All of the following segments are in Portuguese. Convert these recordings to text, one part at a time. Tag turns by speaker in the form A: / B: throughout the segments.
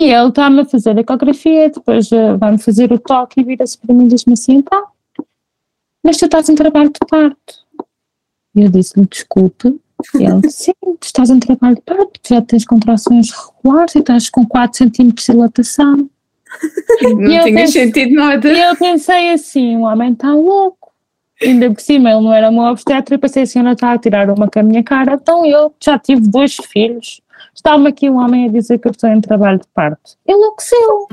A: E ele está-me a fazer a ecografia, depois uh, vai-me fazer o toque e vira-se para mim e diz-me assim: então, mas tu estás em trabalho de parto. E eu disse-lhe: desculpe. E ele disse: sim, tu estás em trabalho de parto, já tens contrações regulares e estás com 4 centímetros de dilatação.
B: Não tinha sentido nada.
A: E eu pensei assim: o homem está louco. Ainda por cima, ele não era meu obstetra, e pensei assim: ela está a tirar uma com a minha cara. Então eu já tive dois filhos Está-me aqui um homem a dizer que eu estou em trabalho de parto. Enlouqueceu!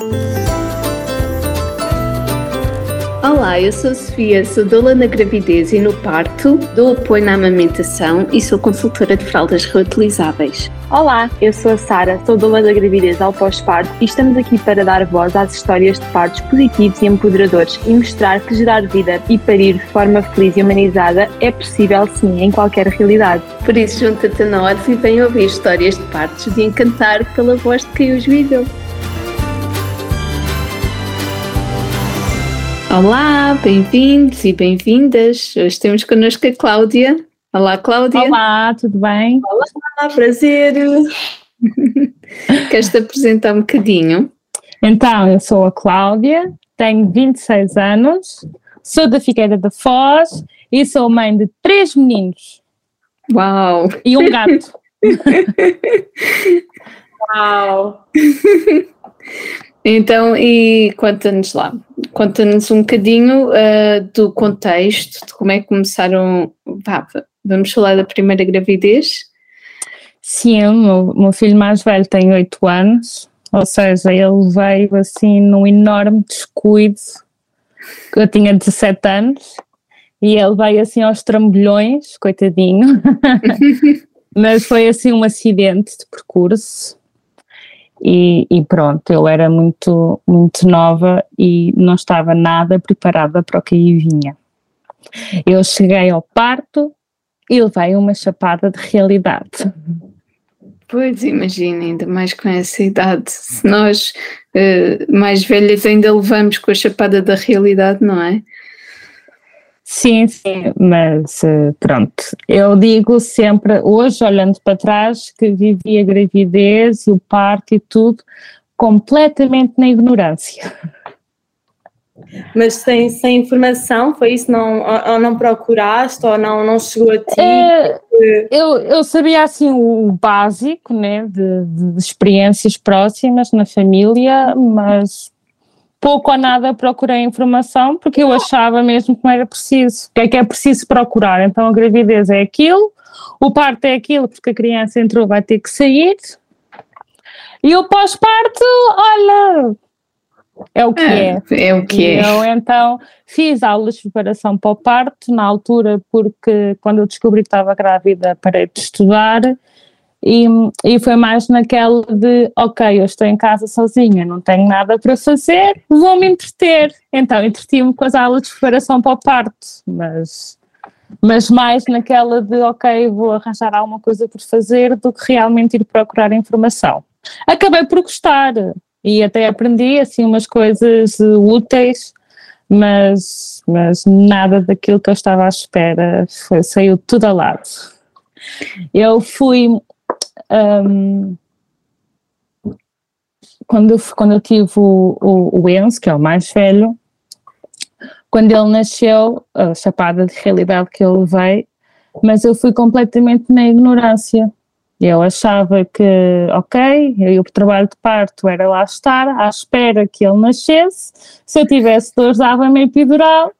B: Olá, eu sou a Sofia, sou doula na gravidez e no parto, dou apoio na amamentação e sou consultora de fraldas reutilizáveis.
C: Olá, eu sou a Sara, sou doula da gravidez ao pós-parto e estamos aqui para dar voz às histórias de partos positivos e empoderadores e mostrar que gerar vida e parir de forma feliz e humanizada é possível sim em qualquer realidade.
B: Por isso, junta-te a nós e vem ouvir histórias de partos de encantar pela voz de quem os viveu. Olá, bem-vindos e bem-vindas. Hoje temos connosco a Cláudia. Olá, Cláudia.
A: Olá, tudo bem?
B: Olá, prazer. Queres te apresentar um bocadinho?
A: Então, eu sou a Cláudia, tenho 26 anos, sou da Figueira da Foz e sou mãe de três meninos.
B: Uau!
A: E um gato.
B: Uau! Então, e conta-nos lá, conta-nos um bocadinho uh, do contexto, de como é que começaram. Vá, vamos falar da primeira gravidez?
A: Sim, o meu, meu filho mais velho tem 8 anos, ou seja, ele veio assim num enorme descuido. Eu tinha 17 anos e ele veio assim aos trambolhões, coitadinho. Mas foi assim um acidente de percurso e, e, pronto, eu era muito, muito nova e não estava nada preparada para o que aí vinha. Eu cheguei ao parto e levei uma chapada de realidade.
B: Pois, imagina, ainda mais com essa idade. Se nós, uh, mais velhas, ainda levamos com a chapada da realidade, não é?
A: Sim, sim, mas eh, pronto, eu digo sempre, hoje olhando para trás, que vivi a gravidez e o parto e tudo completamente na ignorância.
C: Mas sem, sem informação, foi isso? Não, ou não procuraste, ou não, não chegou a ti? É,
A: eu, eu sabia assim o básico, né, de, de experiências próximas na família, mas pouco ou nada procurei informação porque eu achava mesmo que não era preciso. O que é que é preciso procurar? Então a gravidez é aquilo, o parto é aquilo porque a criança entrou, vai ter que sair. E o pós-parto, olha, é o que é.
B: É, é o que é.
A: Eu então fiz aulas de preparação para o parto na altura porque quando eu descobri que estava grávida parei de estudar e, e foi mais naquela de, ok, eu estou em casa sozinha, não tenho nada para fazer, vou-me entreter. Então entreti-me com as aulas de preparação para o parto, mas, mas mais naquela de, ok, vou arranjar alguma coisa por fazer do que realmente ir procurar informação. Acabei por gostar e até aprendi assim umas coisas úteis, mas, mas nada daquilo que eu estava à espera foi, saiu tudo ao lado. Eu fui um, quando, eu, quando eu tive o, o, o Enzo, que é o mais velho, quando ele nasceu, a chapada de realidade que eu levei, mas eu fui completamente na ignorância. Eu achava que, ok, eu o trabalho de parto era lá estar, à espera que ele nascesse, se eu tivesse dores dava-me epidural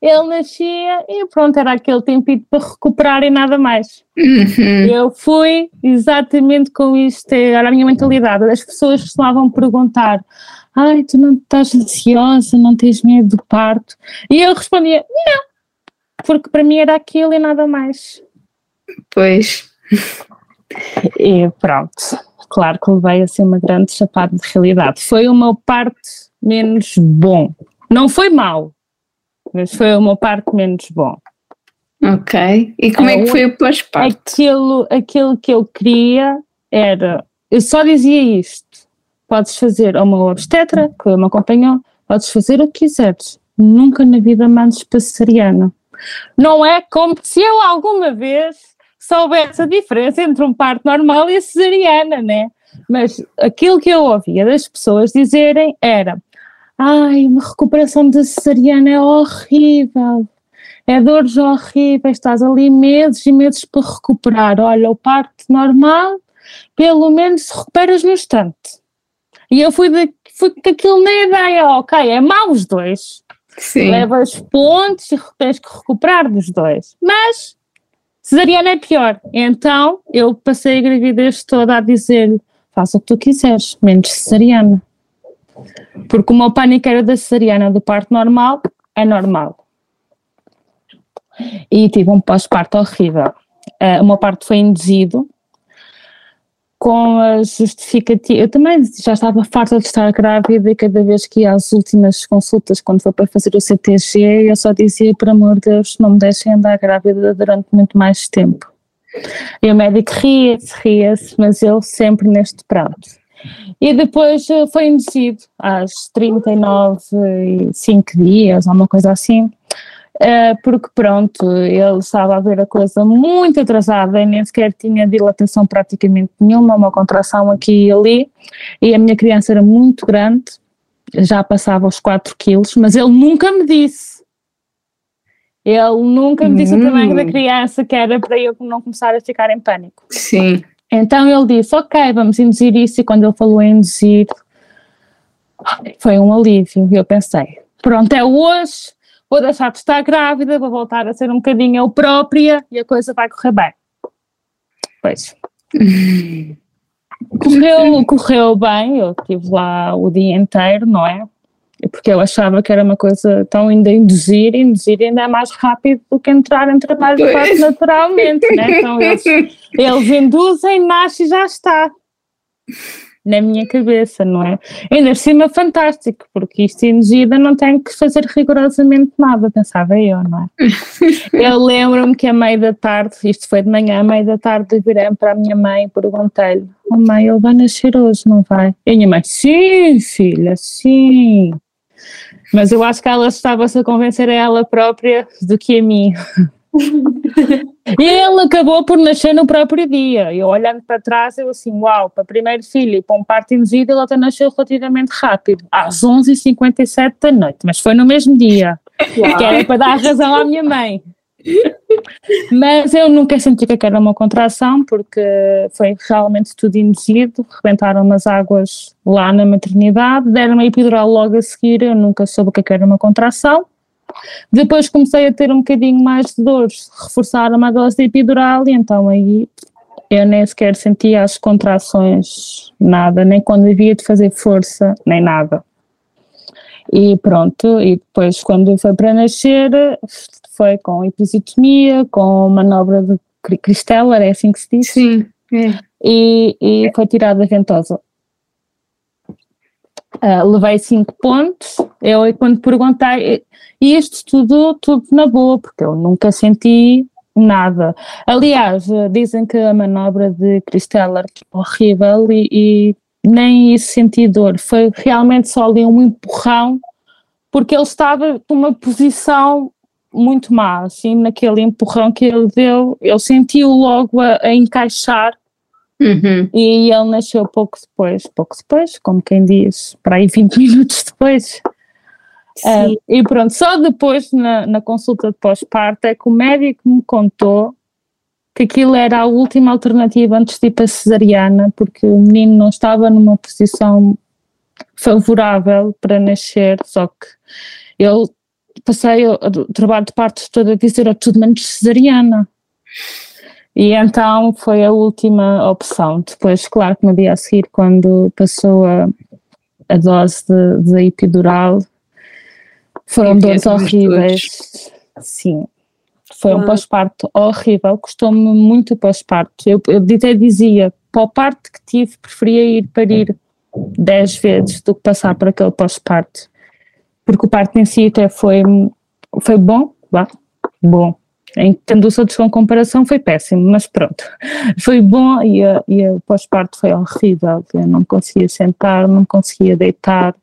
A: ele nascia e pronto, era aquele tempinho para recuperar e nada mais. Uhum. Eu fui exatamente com isto, era a minha mentalidade. As pessoas costumavam perguntar: Ai, tu não estás ansiosa, não tens medo do parto? E eu respondia: Não, porque para mim era aquilo e nada mais.
B: Pois.
A: E pronto, claro que levei assim uma grande chapada de realidade. Foi o meu parto menos bom. Não foi mau, mas foi uma parte menos bom.
B: Ok. E como é, é que foi o pós-parto?
A: Aquilo, aquilo que eu queria era, eu só dizia isto, podes fazer uma obstetra, que me acompanhou, podes fazer o que quiseres, nunca na vida mandes para cesariana. Não é como se eu alguma vez soubesse a diferença entre um parto normal e a cesariana, né? Mas aquilo que eu ouvia das pessoas dizerem era: ai, uma recuperação de cesariana é horrível, é dores horríveis, estás ali meses e meses para recuperar. Olha, o parto normal, pelo menos recuperas no instante. E eu fui, de, fui com aquilo na ideia, ok, é mau os dois.
B: Sim.
A: Levas pontos e tens que recuperar dos dois. Mas cesariana é pior. Então eu passei a gravidez toda a dizer-lhe: faça o que tu quiseres, menos cesariana. Porque o meu pânico era da cesariana, do parto normal, é normal. E tive um pós-parto horrível. Uh, o meu parto foi induzido, com a justificativa. Eu também já estava farta de estar grávida e cada vez que ia às últimas consultas, quando foi para fazer o CTG, eu só dizia: por amor de Deus, não me deixem andar grávida durante muito mais tempo. E o médico ria-se, ria-se, mas eu sempre neste prato. E depois eh, foi induzido às 39 e 5 dias, alguma coisa assim. Uh, porque pronto, ele estava a ver a coisa muito atrasada e nem sequer tinha dilatação praticamente nenhuma, uma contração aqui e ali, e a minha criança era muito grande, já passava os 4 quilos, mas ele nunca me disse. Ele nunca me disse hum. o tamanho da criança, que era para eu não começar a ficar em pânico.
B: Sim.
A: Então ele disse: Ok, vamos induzir isso. E quando ele falou em induzir, foi um alívio. E eu pensei: Pronto, é hoje vou deixar de estar grávida, vou voltar a ser um bocadinho eu própria e a coisa vai correr bem. Pois. correu, correu bem, eu estive lá o dia inteiro, não é? Porque eu achava que era uma coisa tão ainda induzir, induzir ainda é mais rápido do que entrar em trabalho de parto naturalmente, né? Então eles, eles induzem, nasce e já está na minha cabeça, não é? Ainda por cima fantástico, porque isto induzida não tem que fazer rigorosamente nada, pensava eu, não é? eu lembro-me que a meio da tarde, isto foi de manhã, a meio da tarde virei para a minha mãe e perguntei-lhe, oh mãe, ele vai nascer hoje, não vai? E a minha mãe, sim filha, sim. Mas eu acho que ela estava-se a convencer a ela própria do que a mim. e ele acabou por nascer no próprio dia. Eu olhando para trás, eu assim, uau, para primeiro filho e para um parto induzido, ele até nasceu relativamente rápido, às 11h57 da noite, mas foi no mesmo dia, uau. que era para dar razão à minha mãe. Mas eu nunca senti que era uma contração, porque foi realmente tudo induzido, rebentaram umas águas lá na maternidade, deram-me a epidural logo a seguir, eu nunca soube o que era uma contração. Depois comecei a ter um bocadinho mais de dores, reforçaram a dose de epidural e então aí eu nem sequer sentia as contrações, nada, nem quando havia de fazer força, nem nada. E pronto, e depois quando foi para nascer, foi com episiotomia, com manobra de Cristeller, é assim que se diz?
B: Sim. É.
A: E, e foi tirada a ventosa. Uh, levei cinco pontos. Eu, quando perguntei, e isto tudo, tudo na boa, porque eu nunca senti nada. Aliás, dizem que a manobra de Cristeller é horrível e, e nem isso senti dor. Foi realmente só ali um empurrão, porque ele estava numa posição muito má, assim, naquele empurrão que ele deu, eu senti-o logo a, a encaixar
B: Uhum.
A: E ele nasceu pouco depois, pouco depois, como quem diz, para aí 20 minutos depois. Uh, e pronto, só depois na, na consulta de pós-parto é que o médico me contou que aquilo era a última alternativa antes de ir para a cesariana, porque o menino não estava numa posição favorável para nascer, só que eu passei o, o trabalho de parto todo a dizer era tudo menos cesariana. E então foi a última opção. Depois, claro que no dia a seguir, quando passou a, a dose de, de epidural, foram dores horríveis. Sim. Foi um pós-parto horrível, custou-me muito pós-parto. Eu, eu até dizia, para o parto que tive, preferia ir parir 10 vezes do que passar por aquele pós-parto. Porque o parto em si até foi, foi bom, vá, bom tendo os outros com comparação foi péssimo, mas pronto, foi bom e, a, e o pós-parto foi horrível, eu não conseguia sentar, não conseguia deitar,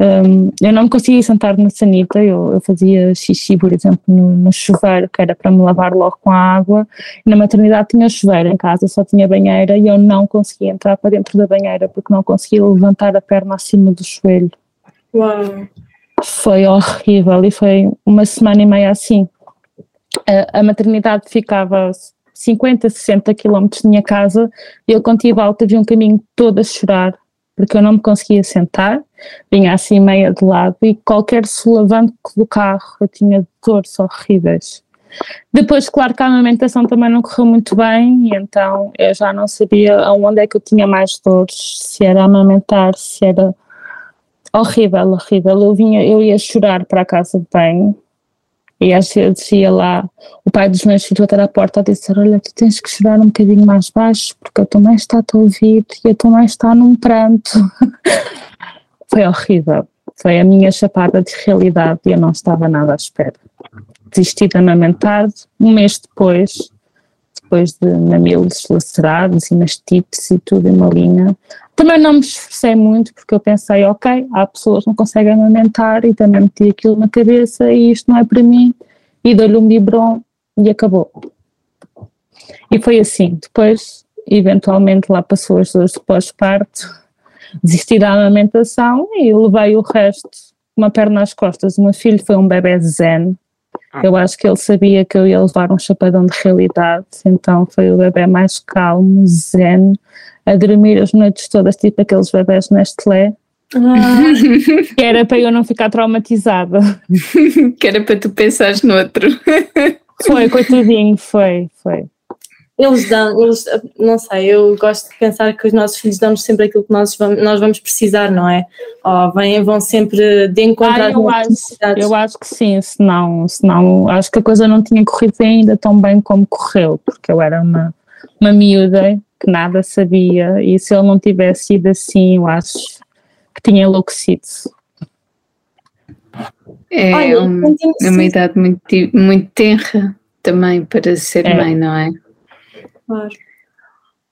A: Um, eu não me conseguia sentar na sanita, eu, eu fazia xixi, por exemplo, no, no, chuveiro, que era para me lavar logo com a água. Na maternidade tinha chuveiro em casa, só tinha banheira e eu não conseguia entrar para dentro da banheira porque não conseguia levantar a perna acima do joelho.
B: Uau!
A: Foi horrível e foi uma semana e meia assim. A, a maternidade ficava 50, 60 quilómetros da minha casa e eu quando estive alta vi um caminho todo a chorar porque eu não me conseguia sentar, vinha assim meia de lado e qualquer solavanco do carro eu tinha dores horríveis. Depois, claro que a amamentação também não correu muito bem e então eu já não sabia aonde é que eu tinha mais dores, se era amamentar, se era horrível, horrível. Eu vinha, eu ia chorar para a casa de banho e às vezes ia lá, o pai dos meus filhos bater à porta a dizer, olha, tu tens que chorar um bocadinho mais baixo porque a tua mãe está a ouvir e a tua mãe está num pranto. Foi horrível. Foi a minha chapada de realidade e eu não estava nada à espera. Desisti de amamentar, um mês depois, depois de mamilos lacerados e mastites e tudo em linha, também não me esforcei muito porque eu pensei, ok, há pessoas que não conseguem amamentar e também meti aquilo na cabeça e isto não é para mim e dou-lhe um biberon e acabou. E foi assim. Depois, eventualmente, lá passou as dores de pós-parto, desisti da amamentação e levei o resto, uma perna às costas. O meu filho foi um bebê zen. Eu acho que ele sabia que eu ia levar um chapadão de realidade, então foi o bebê mais calmo, zen, a dormir as noites todas, tipo aqueles bebés Nestlé. Ah. que era para eu não ficar traumatizada.
B: que era para tu pensares no outro.
A: foi, coitadinho, foi, foi.
C: Eles dão, eles, não sei, eu gosto de pensar que os nossos filhos dão-nos sempre aquilo que nós vamos, nós vamos precisar, não é? Ou vêm, vão sempre de encontrar ah,
A: eu acho, eu acho que sim, senão, senão acho que a coisa não tinha corrido ainda tão bem como correu, porque eu era uma, uma miúda que nada sabia e se ele não tivesse sido assim, eu acho que tinha enlouquecido.
B: É, Olha, um, é uma idade muito, muito tenra também para ser é. mãe, não é?
C: Claro.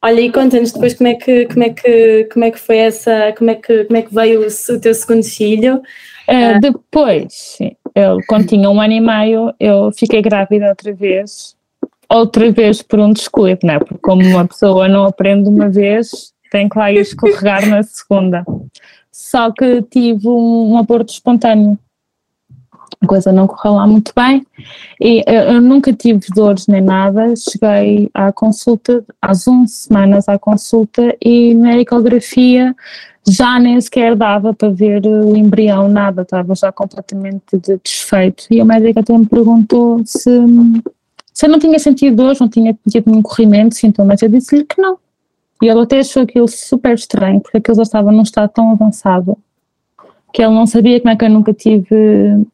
C: Olha, e conta-nos depois como é que como é que como é que foi essa, como é que como é que veio o, o teu segundo filho?
A: Uh, depois, eu, quando tinha um ano e meio, eu fiquei grávida outra vez outra vez por um descuido, né? Porque como uma pessoa não aprende uma vez, tem que lá ir escorregar na segunda. Só que tive um, um aborto espontâneo. A coisa não correu lá muito bem e eu, eu nunca tive dores nem nada. Cheguei à consulta, às 11 semanas à consulta, e na ecografia já nem sequer dava para ver o embrião, nada, estava já completamente desfeito. E a médica até me perguntou se se eu não tinha sentido dor, não tinha tido nenhum corrimento, sintomas, eu disse-lhe que não. E ele até achou aquilo super estranho, porque aquilo já estava num estado tão avançado que ele não sabia como é que eu nunca tive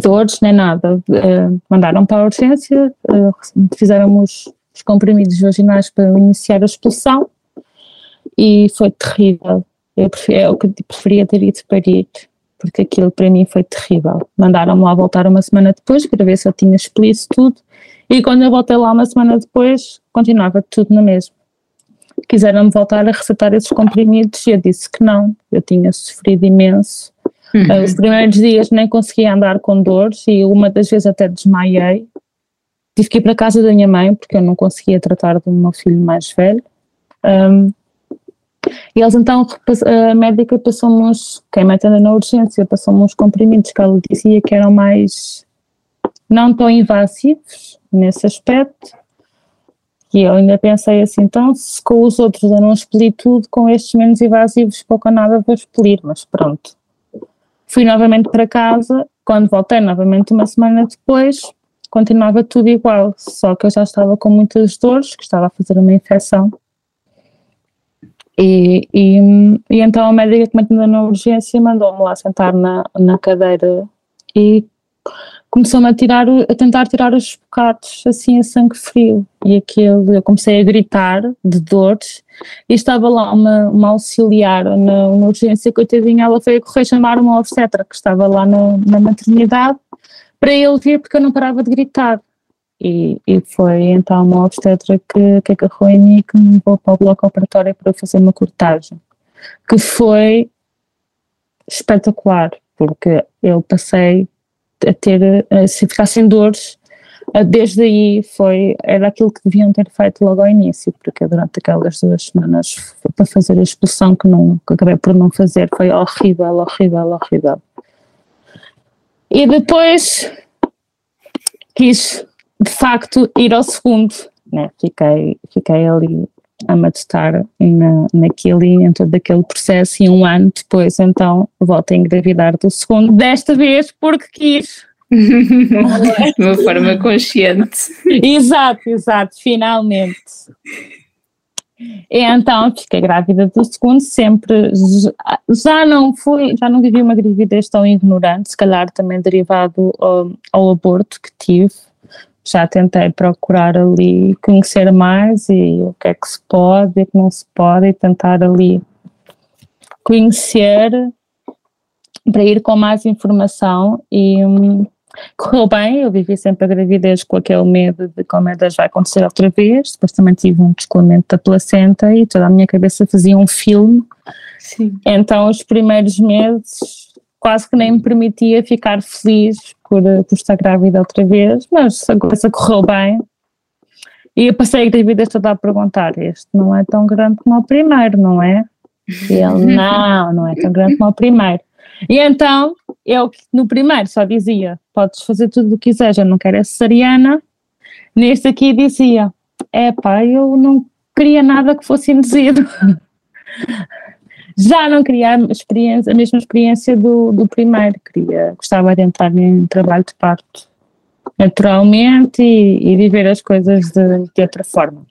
A: dores nem nada. Uh, mandaram para a urgência, uh, fizeram os, os comprimidos vaginais para iniciar a expulsão e foi terrível. Eu, preferia, eu preferia ter ido parir porque aquilo para mim foi terrível. Mandaram-me lá voltar uma semana depois para ver se eu tinha explícito tudo e quando eu voltei lá uma semana depois continuava tudo na mesma. Quiseram-me voltar a recetar esses comprimidos e eu disse que não, eu tinha sofrido imenso. Uhum. Os primeiros dias nem conseguia andar com dores e uma das vezes até desmaiei. Tive que ir para a casa da minha mãe porque eu não conseguia tratar do meu filho mais velho. Um, e eles então, a médica passou-me uns, quem me atende na urgência, passou-me uns comprimidos que ela dizia que eram mais, não tão invasivos nesse aspecto. E eu ainda pensei assim, então se com os outros eu não expeli tudo, com estes menos invasivos pouco ou nada vou expelir, mas pronto. Fui novamente para casa, quando voltei novamente uma semana depois, continuava tudo igual, só que eu já estava com muitas dores, que estava a fazer uma infecção. E, e, e, então a médica que me atendeu na urgência mandou-me lá sentar na, na cadeira e começou-me a tirar, a tentar tirar os bocados assim a sangue frio. E aquilo, eu comecei a gritar de dores e estava lá uma, uma auxiliar na, na urgência, coitadinha, ela foi a correr chamar uma obstetra que estava lá no, na maternidade para ele vir porque eu não parava de gritar. E, e foi então uma obstetra que, que agarrou em mim e que me levou para o bloco operatório para fazer uma cortagem, que foi espetacular, porque eu passei a ter, a ficar sem dores, desde aí foi, era aquilo que deviam ter feito logo ao início, porque durante aquelas duas semanas para fazer a expulsão que, não, que acabei por não fazer foi horrível, horrível, horrível. E depois quis de facto ir ao segundo, né? fiquei, fiquei ali a matutar na, naquilo e em todo aquele processo e um ano depois então volto a engravidar do segundo, desta vez porque quis.
B: de uma forma consciente.
A: exato, exato, finalmente. E então fiquei grávida do segundo, sempre já não fui, já não vivi uma gravidez tão ignorante, se calhar também derivado ao, ao aborto que tive, já tentei procurar ali conhecer mais e o que é que se pode e o que não se pode e tentar ali conhecer para ir com mais informação e hum, correu bem, eu vivi sempre a gravidez com aquele medo de como é que vai acontecer outra vez, depois também tive um descolamento da placenta e toda a minha cabeça fazia um filme, Sim. então os primeiros meses quase que nem me permitia ficar feliz por, por estar grávida outra vez, mas a coisa correu bem. E eu passei a gravidez toda a perguntar: este não é tão grande como o primeiro, não é? E ele: não, não é tão grande como o primeiro. E então, eu no primeiro só dizia: podes fazer tudo o que quiseres, eu não quero a cesariana. Neste aqui dizia: é pá, eu não queria nada que fosse induzido. Já não queria a, experiência, a mesma experiência do, do primeiro, queria, gostava de entrar em trabalho de parto naturalmente e, e viver as coisas de, de outra forma.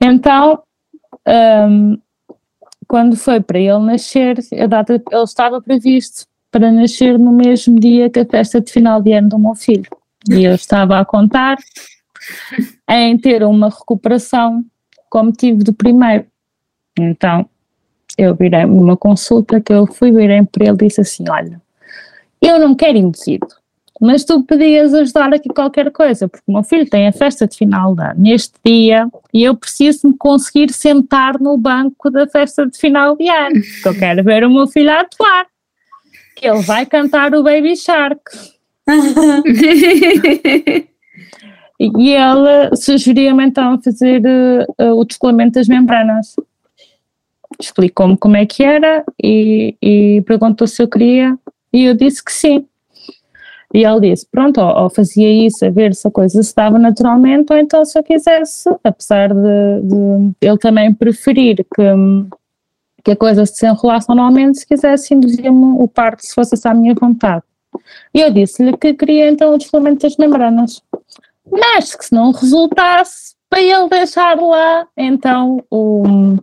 A: Então, um, quando foi para ele nascer, a data, ele estava previsto para nascer no mesmo dia que a festa de final de ano do meu filho. E eu estava a contar em ter uma recuperação como tive do primeiro. Então, eu virei numa consulta que eu fui, virei para ele e disse assim: Olha, eu não quero induzido, mas tu podias ajudar aqui qualquer coisa, porque o meu filho tem a festa de final de ano neste dia e eu preciso me conseguir sentar no banco da festa de final de ano, porque eu quero ver o meu filho atuar, que ele vai cantar o Baby Shark. e ele sugeriu-me então fazer uh, o descolamento das membranas explicou-me como é que era e, e perguntou se eu queria e eu disse que sim. E ele disse, pronto, ou, ou, fazia isso a ver se a coisa se dava naturalmente, ou então se eu quisesse, apesar de, de ele também preferir que, que a coisa se desenrolasse normalmente, se quisesse induzir-me o parto se fosse à minha vontade. E eu disse-lhe que queria então o descolamento das membranas, mas que se não resultasse, para ele deixar lá então o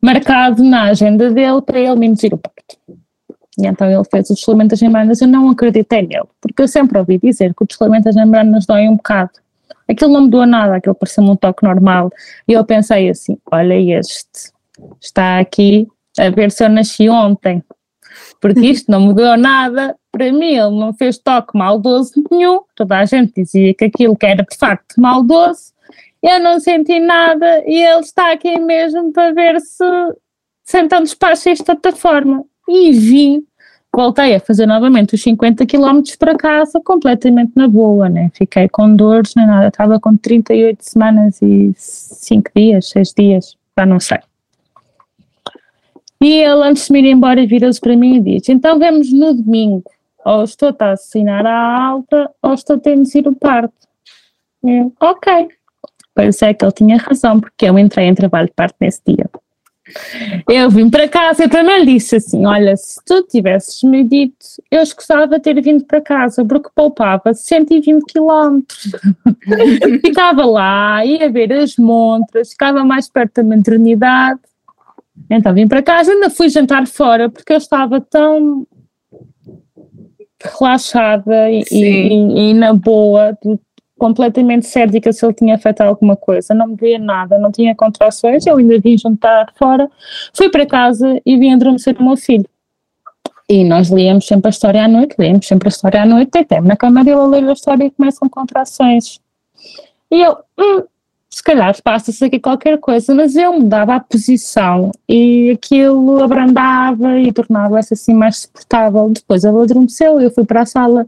A: marcado na agenda dele para ele me induzir o parto. E então ele fez o descolamento das membranas, eu não acreditei nele, porque eu sempre ouvi dizer que o descolamento das membranas dói um bocado. Aquilo não me doa nada, aquilo pareceu-me um toque normal. E eu pensei assim, olha este, está aqui a ver se eu nasci ontem, porque isto não mudou nada para mim, ele não fez toque maldoso nenhum, toda a gente dizia que aquilo que era de facto maldoso, eu não senti nada e ele está aqui mesmo para ver se, se então despacha isto de outra forma. E vim, voltei a fazer novamente os 50 km para casa, completamente na boa, né? Fiquei com dores, nem nada, estava com 38 semanas e 5 dias, 6 dias, já não sei. E ele, antes de me ir embora, vira-se para mim e diz: Então vemos no domingo, ou estou a assinar a alta, ou estou a ter de ir o parto. Eu, ok. Pois é que ele tinha razão, porque eu entrei em trabalho de parte nesse dia. Eu vim para casa e também lhe disse assim: Olha, se tu tivesses me dito, eu escusava ter vindo para casa, porque poupava 120 quilómetros. ficava lá, ia ver as montras, ficava mais perto da maternidade. Então vim para casa, ainda fui jantar fora, porque eu estava tão relaxada e, e, e na boa do completamente cética se ele tinha feito alguma coisa, não me via nada, não tinha contrações, eu ainda vim jantar fora, fui para casa e vim adormecer o meu filho. E nós líamos sempre a história à noite, líamos sempre a história à noite, deitei-me na cama dele a ler a história e começam contrações. E eu, hum, se calhar passa-se aqui qualquer coisa, mas eu mudava a posição e aquilo abrandava e tornava-se assim mais suportável. Depois ela adormeceu, eu fui para a sala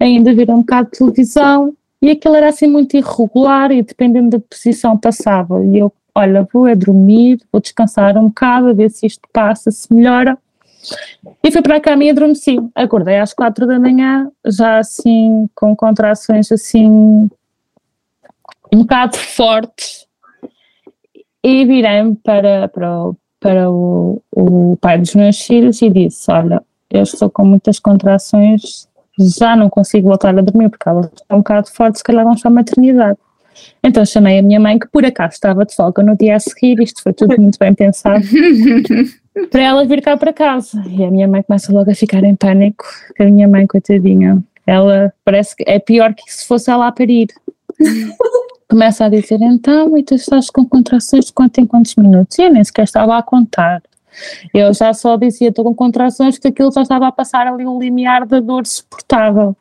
A: ainda ver um bocado de televisão e aquilo era assim muito irregular e dependendo da posição passava. E eu, olha, vou é dormir, vou descansar um bocado, a ver se isto passa, se melhora. E fui para a cama e adormeci. Acordei às quatro da manhã, já assim, com contrações assim, um bocado fortes, e virei-me para, para, para o, o pai dos meus filhos e disse: Olha, eu estou com muitas contrações, já não consigo voltar a dormir porque elas estão um bocado fortes, se calhar vamos para a maternidade. Então chamei a minha mãe, que por acaso estava de folga no dia a seguir, isto foi tudo muito bem pensado, para ela vir cá para casa. E a minha mãe começa logo a ficar em pânico, a minha mãe, coitadinha, ela parece que é pior que se fosse ela a parir. Começa a dizer, então, e tu estás com contrações de quanto em quantos minutos? E eu nem sequer estava a contar. Eu já só dizia, estou com contrações, porque aquilo já estava a passar ali o limiar da dor suportável.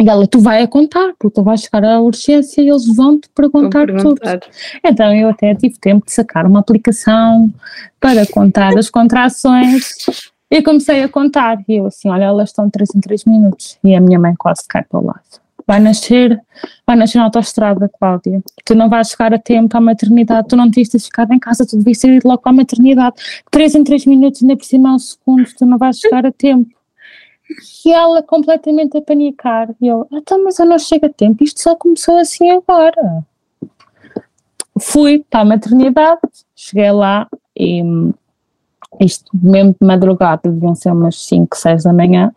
A: E ela, tu vai a contar, porque tu vais chegar à urgência e eles vão te perguntar, perguntar, tudo. Então eu até tive tempo de sacar uma aplicação para contar as contrações e comecei a contar. E eu assim, olha, elas estão 3 em 3 minutos. E a minha mãe quase cai para o lado. Vai nascer, vai nascer na autostrada, Cláudia. Tu não vais chegar a tempo à maternidade, tu não devias ficado em casa, tu devias ido logo a maternidade. 3 em 3 minutos, ainda por cima um segundo, tu não vais chegar a tempo. E ela completamente a panicar. E eu, então, mas eu não chego a tempo, isto só começou assim agora. Fui para a maternidade, cheguei lá e isto mesmo de madrugada, deviam ser umas 5, 6 da manhã.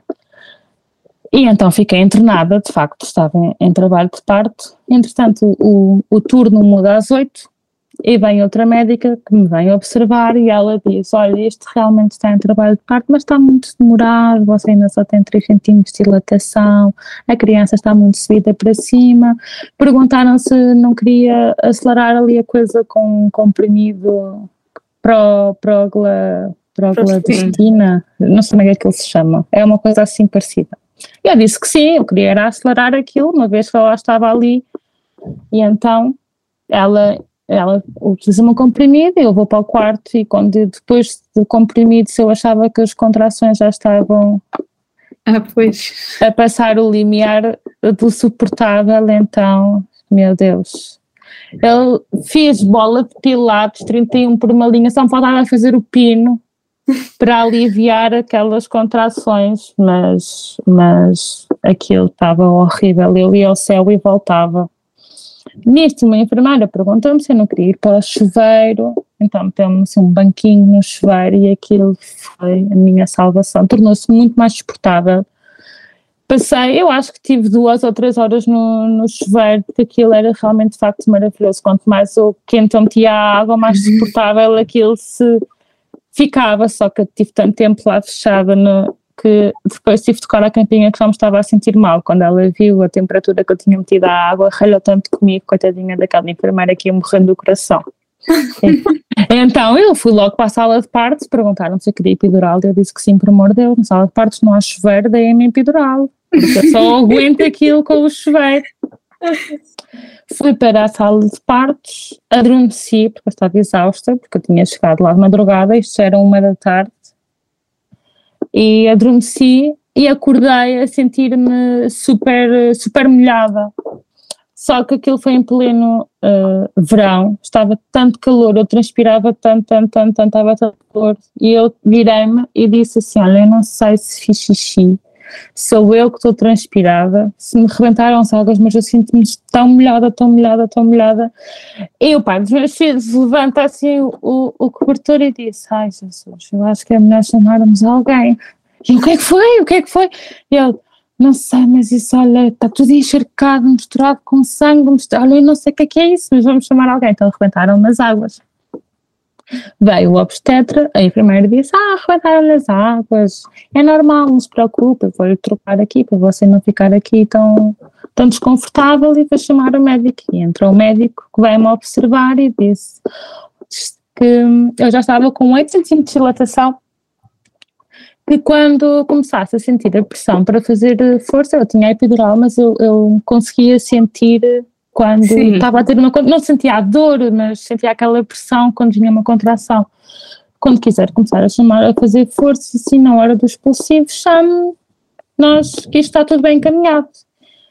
A: E então fiquei internada, de facto estava em, em trabalho de parto. Entretanto, o, o turno muda às 8 e vem outra médica que me vem observar e ela diz: Olha, este realmente está em trabalho de parto, mas está muito demorado, você ainda só tem 3 centímetros de dilatação, a criança está muito subida para cima. Perguntaram se não queria acelerar ali a coisa com um comprimido pro, progla, progladestina, não sei como é que aquilo se chama, é uma coisa assim parecida. Eu disse que sim, eu queria era acelerar aquilo, uma vez que ela estava ali, e então ela ela utiliza-me um comprimido, eu vou para o quarto e quando depois do comprimido, se eu achava que as contrações já estavam
B: ah, pois.
A: a passar o limiar do suportável, então, meu Deus. Eu fiz bola de pilates 31 por uma linha, só me faltava fazer o pino para aliviar aquelas contrações, mas, mas aquilo estava horrível. Eu ia ao céu e voltava. Nisto, uma enfermeira perguntou-me se eu não queria ir para o chuveiro, então meteu-me assim, um banquinho no chuveiro e aquilo foi a minha salvação. Tornou-se muito mais suportável. Passei, eu acho que tive duas ou três horas no, no chuveiro, porque aquilo era realmente de facto maravilhoso. Quanto mais o quente eu metia a água, mais uhum. suportável aquilo se ficava, só que eu tive tanto tempo lá fechada no, que depois tive de tocar a campinha que já me estava a sentir mal. Quando ela viu a temperatura que eu tinha metido à água, ralhou tanto comigo, coitadinha daquela enfermeira que ia morrendo do coração. então eu fui logo para a sala de partos, perguntaram se eu queria epidural, eu disse que sim, por amor de Deus, na sala de partos não há chuveiro, daí-me epidural, porque eu só aguento aquilo com o chuveiro. Fui para a sala de partos, adormeci, porque eu estava exausta, porque eu tinha chegado lá de madrugada, isto era uma da tarde, e adormeci e acordei a sentir-me super, super molhada. Só que aquilo foi em pleno uh, verão, estava tanto calor, eu transpirava tanto, tanto, tanto, tanto, estava tanto calor. E eu virei-me e disse assim: Olha, eu não sei se fiz xixi, sou eu que estou transpirada, se me rebentaram as águas, mas eu sinto-me tão molhada, tão molhada, tão molhada. E o pai dos meus filhos levanta assim o, o, cobertor e disse: Ai Jesus, eu acho que é melhor chamarmos alguém. E o que é que foi? O que é que foi? E ele, não sei, mas isso, olha, está tudo encharcado, misturado com sangue, misturado, olha, eu não sei o que é que é isso, mas vamos chamar alguém. Então arrebentaram nas águas. Veio o obstetra, a enfermeira disse: Ah, arrebentaram as águas, é normal, não se preocupe, vou-lhe trocar aqui para você não ficar aqui tão, tão desconfortável e vou chamar o médico. E entrou o médico que veio-me observar e disse que eu já estava com 8 centímetros de dilatação que quando começasse a sentir a pressão para fazer força, eu tinha epidural, mas eu, eu conseguia sentir quando
B: Sim.
A: estava a ter uma. Não sentia a dor, mas sentia aquela pressão quando vinha uma contração. Quando quiser começar a chamar a fazer força, assim, na hora do expulsivo, chame nós que isto está tudo bem encaminhado.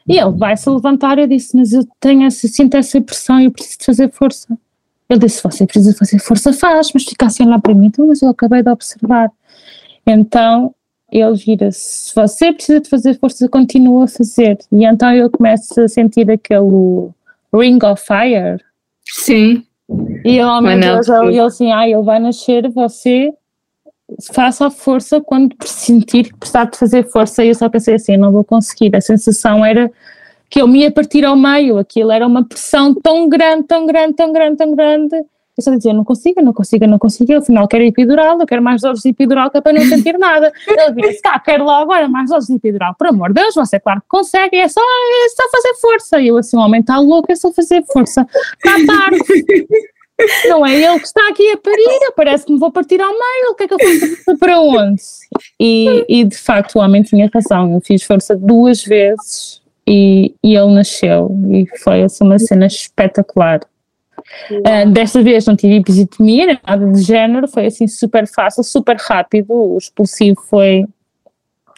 A: E ele vai se levantar. Eu disse: Mas eu tenho essa, sinto essa pressão e eu preciso de fazer força. Ele disse: Você precisa fazer força, faz, mas fica assim lá para mim. Então, mas eu acabei de observar. Então ele vira-se: Se você precisa de fazer força, continua a fazer. E então eu começo a sentir aquele ring of fire.
B: Sim.
A: E eu, meu Deus, ele assim: Ah, ele vai nascer, você faça a força quando sentir que precisar de fazer força. E eu só pensei assim: Não vou conseguir. A sensação era que eu me ia partir ao meio. Aquilo era uma pressão tão grande, tão grande, tão grande, tão grande. Eu só dizia, não consigo, não consigo, não consigo. Eu, afinal, quero epidural, eu quero mais doses de epidural que é para não sentir nada. Ele vira-se, cá, quero lá agora mais doses de epidural. Por amor de Deus, você claro que consegue, é só, é só fazer força. E eu, assim, o homem está louco, é só fazer força. Está tarde. Não é ele que está aqui a parir, parece que me vou partir ao meio, o que é que eu faço para onde? E, e de facto o homem tinha razão, eu fiz força duas vezes e, e ele nasceu e foi assim uma cena espetacular. Uh, desta vez não tive episiotomia, nada de género, foi assim super fácil, super rápido, o expulsivo foi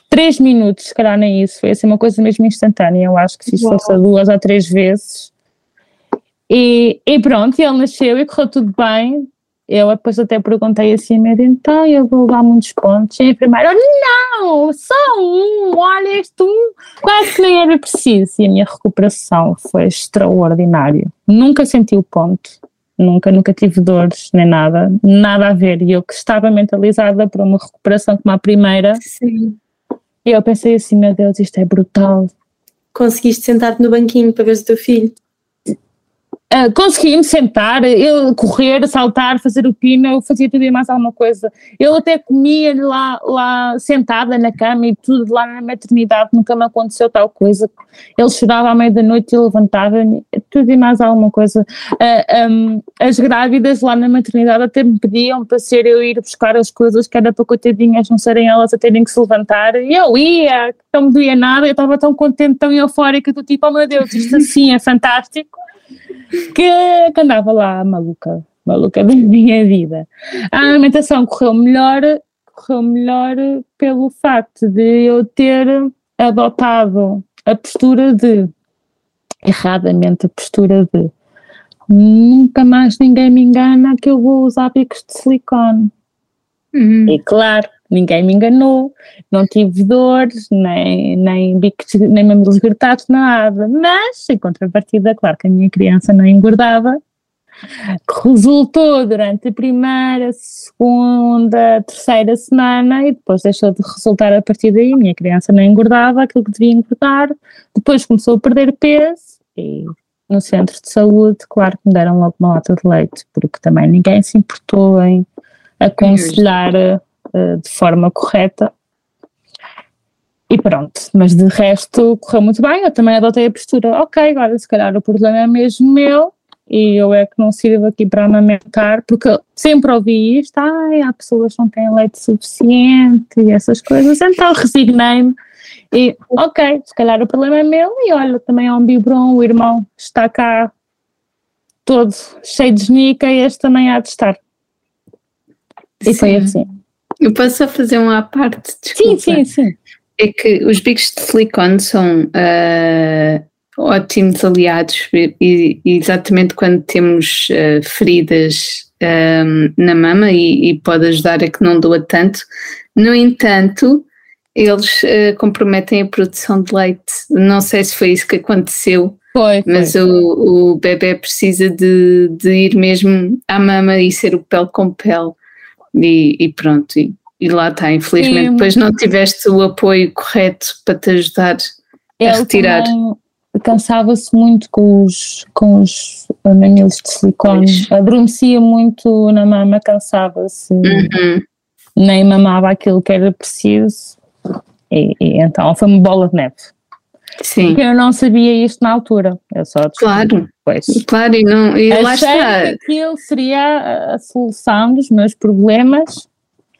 A: 3 minutos, se calhar nem isso, foi assim uma coisa mesmo instantânea, eu acho que fiz
C: Uau.
A: força duas ou três vezes e, e pronto, ele nasceu e correu tudo bem. Eu depois até perguntei assim, Deus, então eu vou levar muitos pontos. E a enfermeira, não, só um, olha este um, quase que nem era preciso. E a minha recuperação foi extraordinária. Nunca senti o ponto, nunca, nunca tive dores, nem nada, nada a ver. E eu que estava mentalizada para uma recuperação como a primeira,
B: Sim.
A: eu pensei assim, meu Deus, isto é brutal.
D: Conseguiste sentar-te no banquinho para ver o teu filho?
A: Ah, consegui-me sentar, eu correr, saltar, fazer o pino, eu fazia tudo e mais alguma coisa. Eu até comia lá, lá sentada na cama e tudo lá na maternidade, nunca me aconteceu tal coisa. Ele chorava à meia da noite e levantava-me, tudo e mais alguma coisa. Ah, um, as grávidas lá na maternidade até me pediam para ser eu ir buscar as coisas que era para coitadinhas não serem elas a terem que se levantar. E eu ia, não me doía nada, eu estava tão contente, tão eufórica, do tipo, oh meu Deus, isto assim é fantástico que, que andava lá maluca, maluca da minha vida. A alimentação correu melhor, correu melhor pelo facto de eu ter adotado a postura de, erradamente a postura de, nunca mais ninguém me engana que eu vou usar bicos de silicone.
B: Uhum.
A: E claro, ninguém me enganou, não tive dores, nem, nem bicos, nem mamilos gritados, nada. Mas, em contrapartida, claro que a minha criança não engordava, que resultou durante a primeira, segunda, terceira semana e depois deixou de resultar a partir daí. A minha criança não engordava aquilo que devia engordar, depois começou a perder peso e no centro de saúde, claro que me deram logo uma lata de leite, porque também ninguém se importou em aconselhar uh, de forma correta. E pronto, mas de resto correu muito bem. Eu também adotei a postura, ok, agora se calhar o problema é mesmo meu e eu é que não sirvo aqui para amamentar, porque sempre ouvi isto, ai, há pessoas que não têm leite suficiente e essas coisas, então resignei-me e ok, se calhar o problema é meu e olha, também há um biberon, o irmão está cá todo cheio de genica e este também há de estar. E foi assim.
B: Eu posso só fazer uma parte,
A: Sim,
B: desculpa.
A: sim, sim.
B: É que os bicos de silicone são ah, ótimos aliados e, exatamente quando temos ah, feridas ah, na mama e, e pode ajudar a que não doa tanto. No entanto, eles ah, comprometem a produção de leite. Não sei se foi isso que aconteceu,
A: Foi, foi.
B: mas o, o bebê precisa de, de ir mesmo à mama e ser o pele com pele. E, e pronto, e, e lá está. Infelizmente,
A: Sim.
B: depois não tiveste o apoio correto para te ajudar a retirar.
A: cansava-se muito com os, com os mamilos de silicone,
B: Pois.
A: adormecia muito na mama, cansava-se,
B: Uhum.
A: nem mamava aquilo que era preciso, e, e então foi uma bola de neve.
B: Sim,
A: Porque eu não sabia isto na altura, eu só
B: claro,
A: depois.
B: claro, e, não, e lá
A: Achei
B: está.
A: que aquilo seria a- solução dos meus problemas,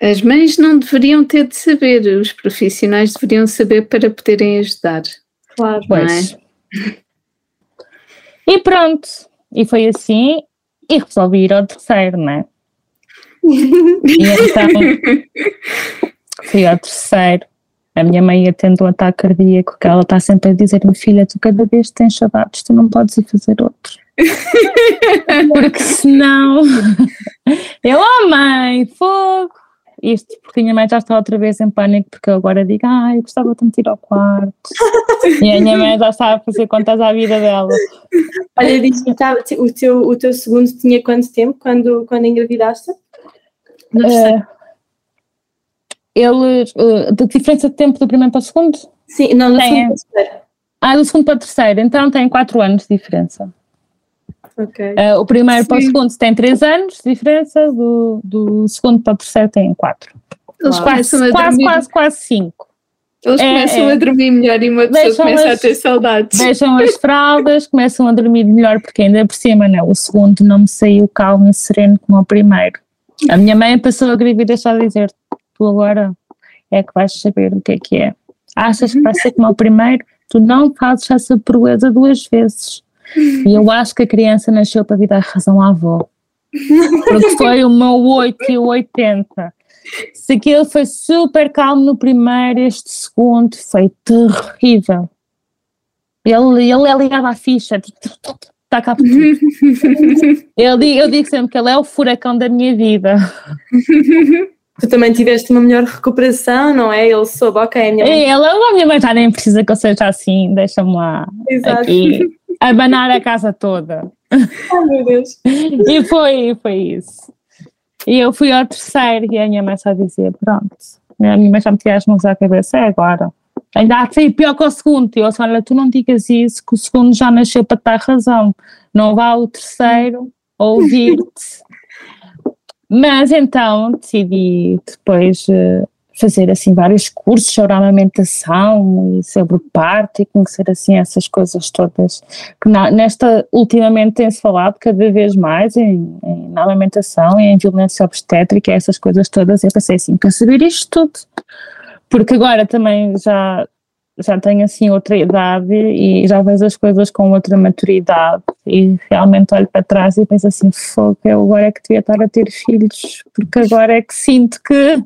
B: As mães não deveriam ter de saber, os profissionais deveriam saber para poderem ajudar.
D: Claro.
B: É?
A: Pois. E pronto, e foi assim, e resolvi ir ao terceiro, não é? E então fui ao terceiro. A minha mãe ia tendo um ataque cardíaco, que ela está sempre a dizer-me, filha, tu cada vez tens saudades, tu não podes ir fazer outro. Porque senão eu, oh mãe, fogo! Isto porque a minha mãe já está outra vez em pânico, porque eu agora digo, ah, eu gostava de me tirar ao quarto. e a minha mãe já está a fazer contas à vida dela.
D: Olha, diz-me, tá, o, teu, o teu segundo tinha quanto tempo quando, quando engravidaste?
A: Uh, ele, uh, de diferença de tempo do primeiro para o segundo?
D: Sim, não, do
A: Tem-
D: segundo para o terceiro.
A: Ah, do segundo para o terceiro, então tem 4 anos de diferença.
D: Ok.
A: Uh, o primeiro para o
B: Sim.
A: segundo tem 3 anos de diferença, do, do segundo para o terceiro tem 4.
B: Eles
D: Uau.
B: começam
A: Quase,
B: a
A: quase,
B: dormir.
A: quase, quase 5.
B: Eles
A: É,
B: começam
A: é.
B: a dormir melhor e uma pessoa começa a
A: as-
B: ter saudades.
A: Deixam as fraldas, começam a dormir melhor, porque ainda por cima, né, o segundo não me saiu calmo e sereno como o primeiro. A minha mãe passou a gravidez só a dizer: Tu agora é que vais saber o que é que é. Achas que vai ser como o primeiro? Tu não fazes essa proeza duas vezes. E eu acho que a criança nasceu para vir dar razão à avó. Porque foi o meu 8 e o 80. Se aquilo foi super calmo no primeiro, este segundo foi terrível. Ele, ele é ligado à ficha. Está cá por tudo. Eu digo, eu digo sempre que ele é o furacão da minha vida.
D: Tu também tiveste uma melhor recuperação, não é? Ele soube, ok, a minha mãe.
A: ele, a minha mãe já nem precisa que eu seja assim, deixa-me lá
D: Exato.
A: aqui abanar a casa toda.
D: Ai meu Deus.
A: E foi, foi isso. E eu fui ao terceiro e a minha mãe só dizia: Pronto, a minha mãe já me tirou as mãos à cabeça, é agora. Ainda há de ser pior que o segundo. E eu disse: Olha, tu não digas isso, que o segundo já nasceu para te dar razão. Não vá o terceiro ouvir-te. Mas então decidi depois eh, fazer assim vários cursos sobre amamentação e sobre parto e conhecer assim essas coisas todas que na- nesta ultimamente tem-se falado cada vez mais em, em- na amamentação e em violência obstétrica, essas coisas todas. Eu pensei assim, quero saber isto tudo, porque agora também já já tenho assim outra idade e já vejo as coisas com outra maturidade e realmente olho para trás e penso assim, fogo, eu agora é que devia estar a ter filhos, porque agora é que sinto que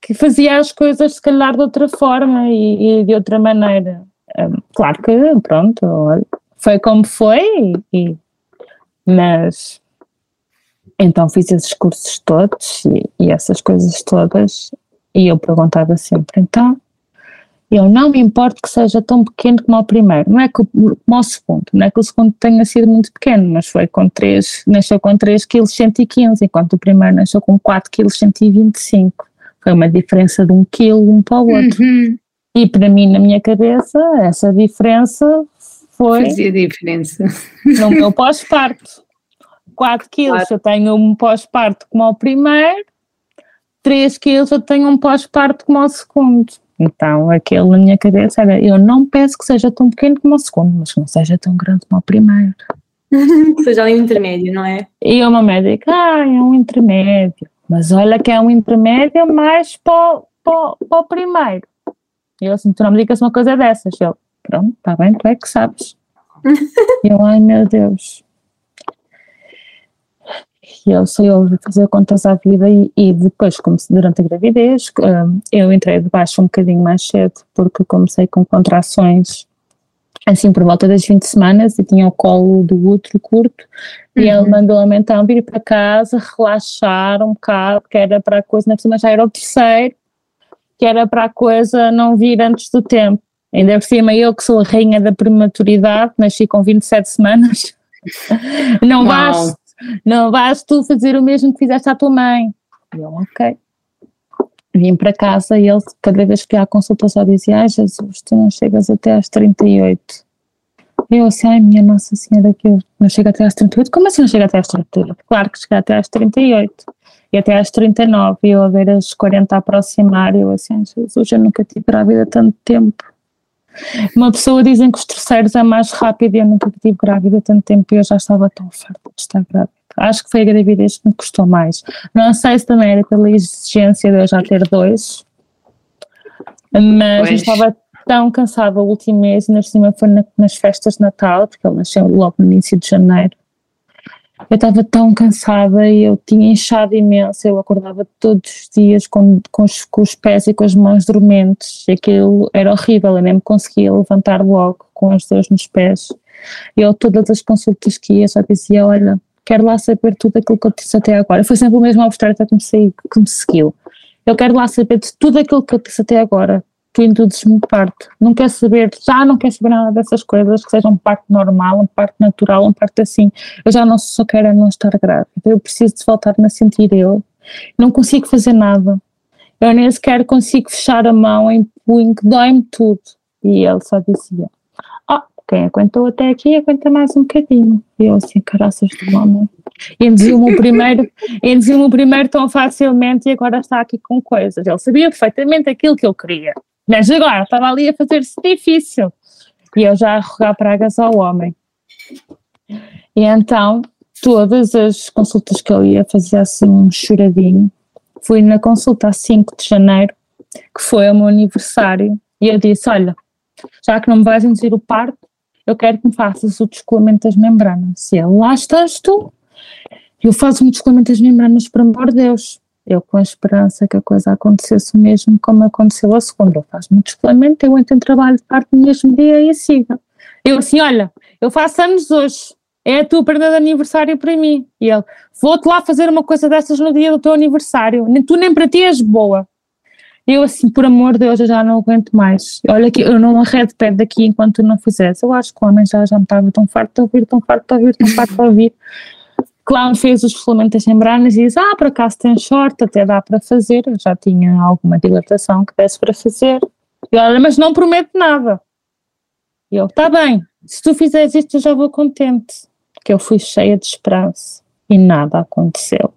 A: que fazia as coisas se calhar de outra forma e, e de outra maneira. Hum, claro que, pronto, foi como foi, e, mas então fiz esses cursos todos e, e essas coisas todas, e eu perguntava sempre, então, eu não me importo que seja tão pequeno como o primeiro, não é que o, como o segundo, não é que o segundo tenha sido muito pequeno, mas foi com 3, nasceu com 3 kg 115, enquanto o primeiro nasceu com 4 kg 125. Foi uma diferença de um quilo um para o outro.
B: Uhum.
A: E para mim, na minha cabeça, essa diferença foi
B: Fazia diferença.
A: no meu pós-parto. 4 quilos eu tenho um pós-parto como ao primeiro, 3 quilos eu tenho um pós-parto como ao segundo. Então, aquilo na minha cabeça era, eu não peço que seja tão pequeno como o segundo, mas que não seja tão grande como o primeiro.
D: Que seja ali um intermédio, não é?
A: E uma médica, ah, é um intermédio. Mas olha que é um intermédio mais para, o- para, para o primeiro. E eu assim, tu não me digas uma coisa dessas. Eu, pronto, está bem, tu é que sabes. Eu, ai meu Deus. E eu sou eu a fazer contas à vida e, e depois, como durante a gravidez, hum, eu entrei de baixo um bocadinho mais cedo porque comecei com contrações assim por volta das 20 semanas e tinha o colo do útero curto e ele mandou-me então vir para casa, relaxar um bocado, que era para a coisa, na cima já era o terceiro, que era para a coisa não vir antes do tempo. Ainda por cima eu que sou a rainha da prematuridade, nasci com 27 semanas, não
B: Uau.
A: vais, não vais tu fazer o mesmo que fizeste à tua mãe. E eu, ok. Vim para casa e ele, cada vez que ia à consulta, só dizia: Ai Jesus, tu não chegas até às 38. Eu assim, ai minha Nossa Senhora, que eu não chego até às 38. Como assim não chego até às 38? Claro que cheguei até às 38 e até às 39. E eu a ver as 40 a aproximar, eu assim, Jesus, eu nunca tive grávida tanto tempo. Uma pessoa dizem que os terceiros é mais rápido e eu nunca tive grávida tanto tempo e eu já estava tão farta de estar grávida. Acho que foi a gravidez que me custou mais. Não sei se também era pela exigência de eu já ter dois, mas eu
B: Pois.
A: estava tão cansada o último mês, e na cima foi na, nas festas de Natal, porque ele nasceu logo no início de janeiro. Eu estava tão cansada e eu tinha inchado imenso, eu acordava todos os dias com, com, os, com os pés e com as mãos dormentes, e aquilo era horrível, eu nem me conseguia levantar logo com as dores nos pés. Eu, todas as consultas que ia, só dizia: Olha, quero lá saber tudo aquilo que eu disse até agora. Foi sempre o mesmo obstetra que me, que me seguiu. Eu quero lá saber de tudo aquilo que eu disse até agora tu induzes-me parto. Não quer saber, já não quer saber nada dessas coisas, que seja um parto normal, um parto natural, um parto assim. Eu já não só quero é não estar grávida. Eu preciso de voltar-me a sentir eu. Não consigo fazer nada. Eu nem sequer consigo fechar a mão em punho, dói-me tudo. E ele só dizia, quem aguentou até aqui aguenta mais um bocadinho. E eu assim, caraças de homem. Induziu-me o primeiro, induziu-me o primeiro tão facilmente e agora está aqui com coisas. Ele sabia perfeitamente aquilo que eu queria. Mas agora estava ali a fazer-se difícil. E eu já a rogar pragas ao homem. E então, todas as consultas que eu ia fazer assim um choradinho. Fui na consulta a 5 de janeiro, que foi o meu aniversário, e eu disse: Olha, já que não me vais induzir o parto, eu quero que me faças o descolamento das membranas. E ele, lá estás tu. Eu faço um descolamento das membranas, por amor de Deus eu com a esperança que a coisa acontecesse o mesmo como aconteceu a segunda. Eu faço muito descolamento, eu entro em trabalho de parte no mesmo dia e siga. Eu assim, olha, eu faço anos hoje, é a tua perda de aniversário para mim. E ele, vou-te lá fazer uma coisa dessas no dia do teu aniversário, nem tu nem para ti és boa. Eu assim, por amor de Deus, eu já não aguento mais. Olha que eu não arredo pé daqui enquanto tu não fizesse. Eu acho que o homem já, já me estava tão farto de ouvir, tão farto de ouvir, tão farto de ouvir. Clown fez os filamentos membranas e diz: Ah, por acaso tem short, até dá para fazer. Eu já tinha alguma dilatação que desse para fazer. E olha, mas não prometo nada. E eu: Está bem, se tu fizeres isto, eu já vou contente. Porque eu fui cheia de esperança e nada aconteceu.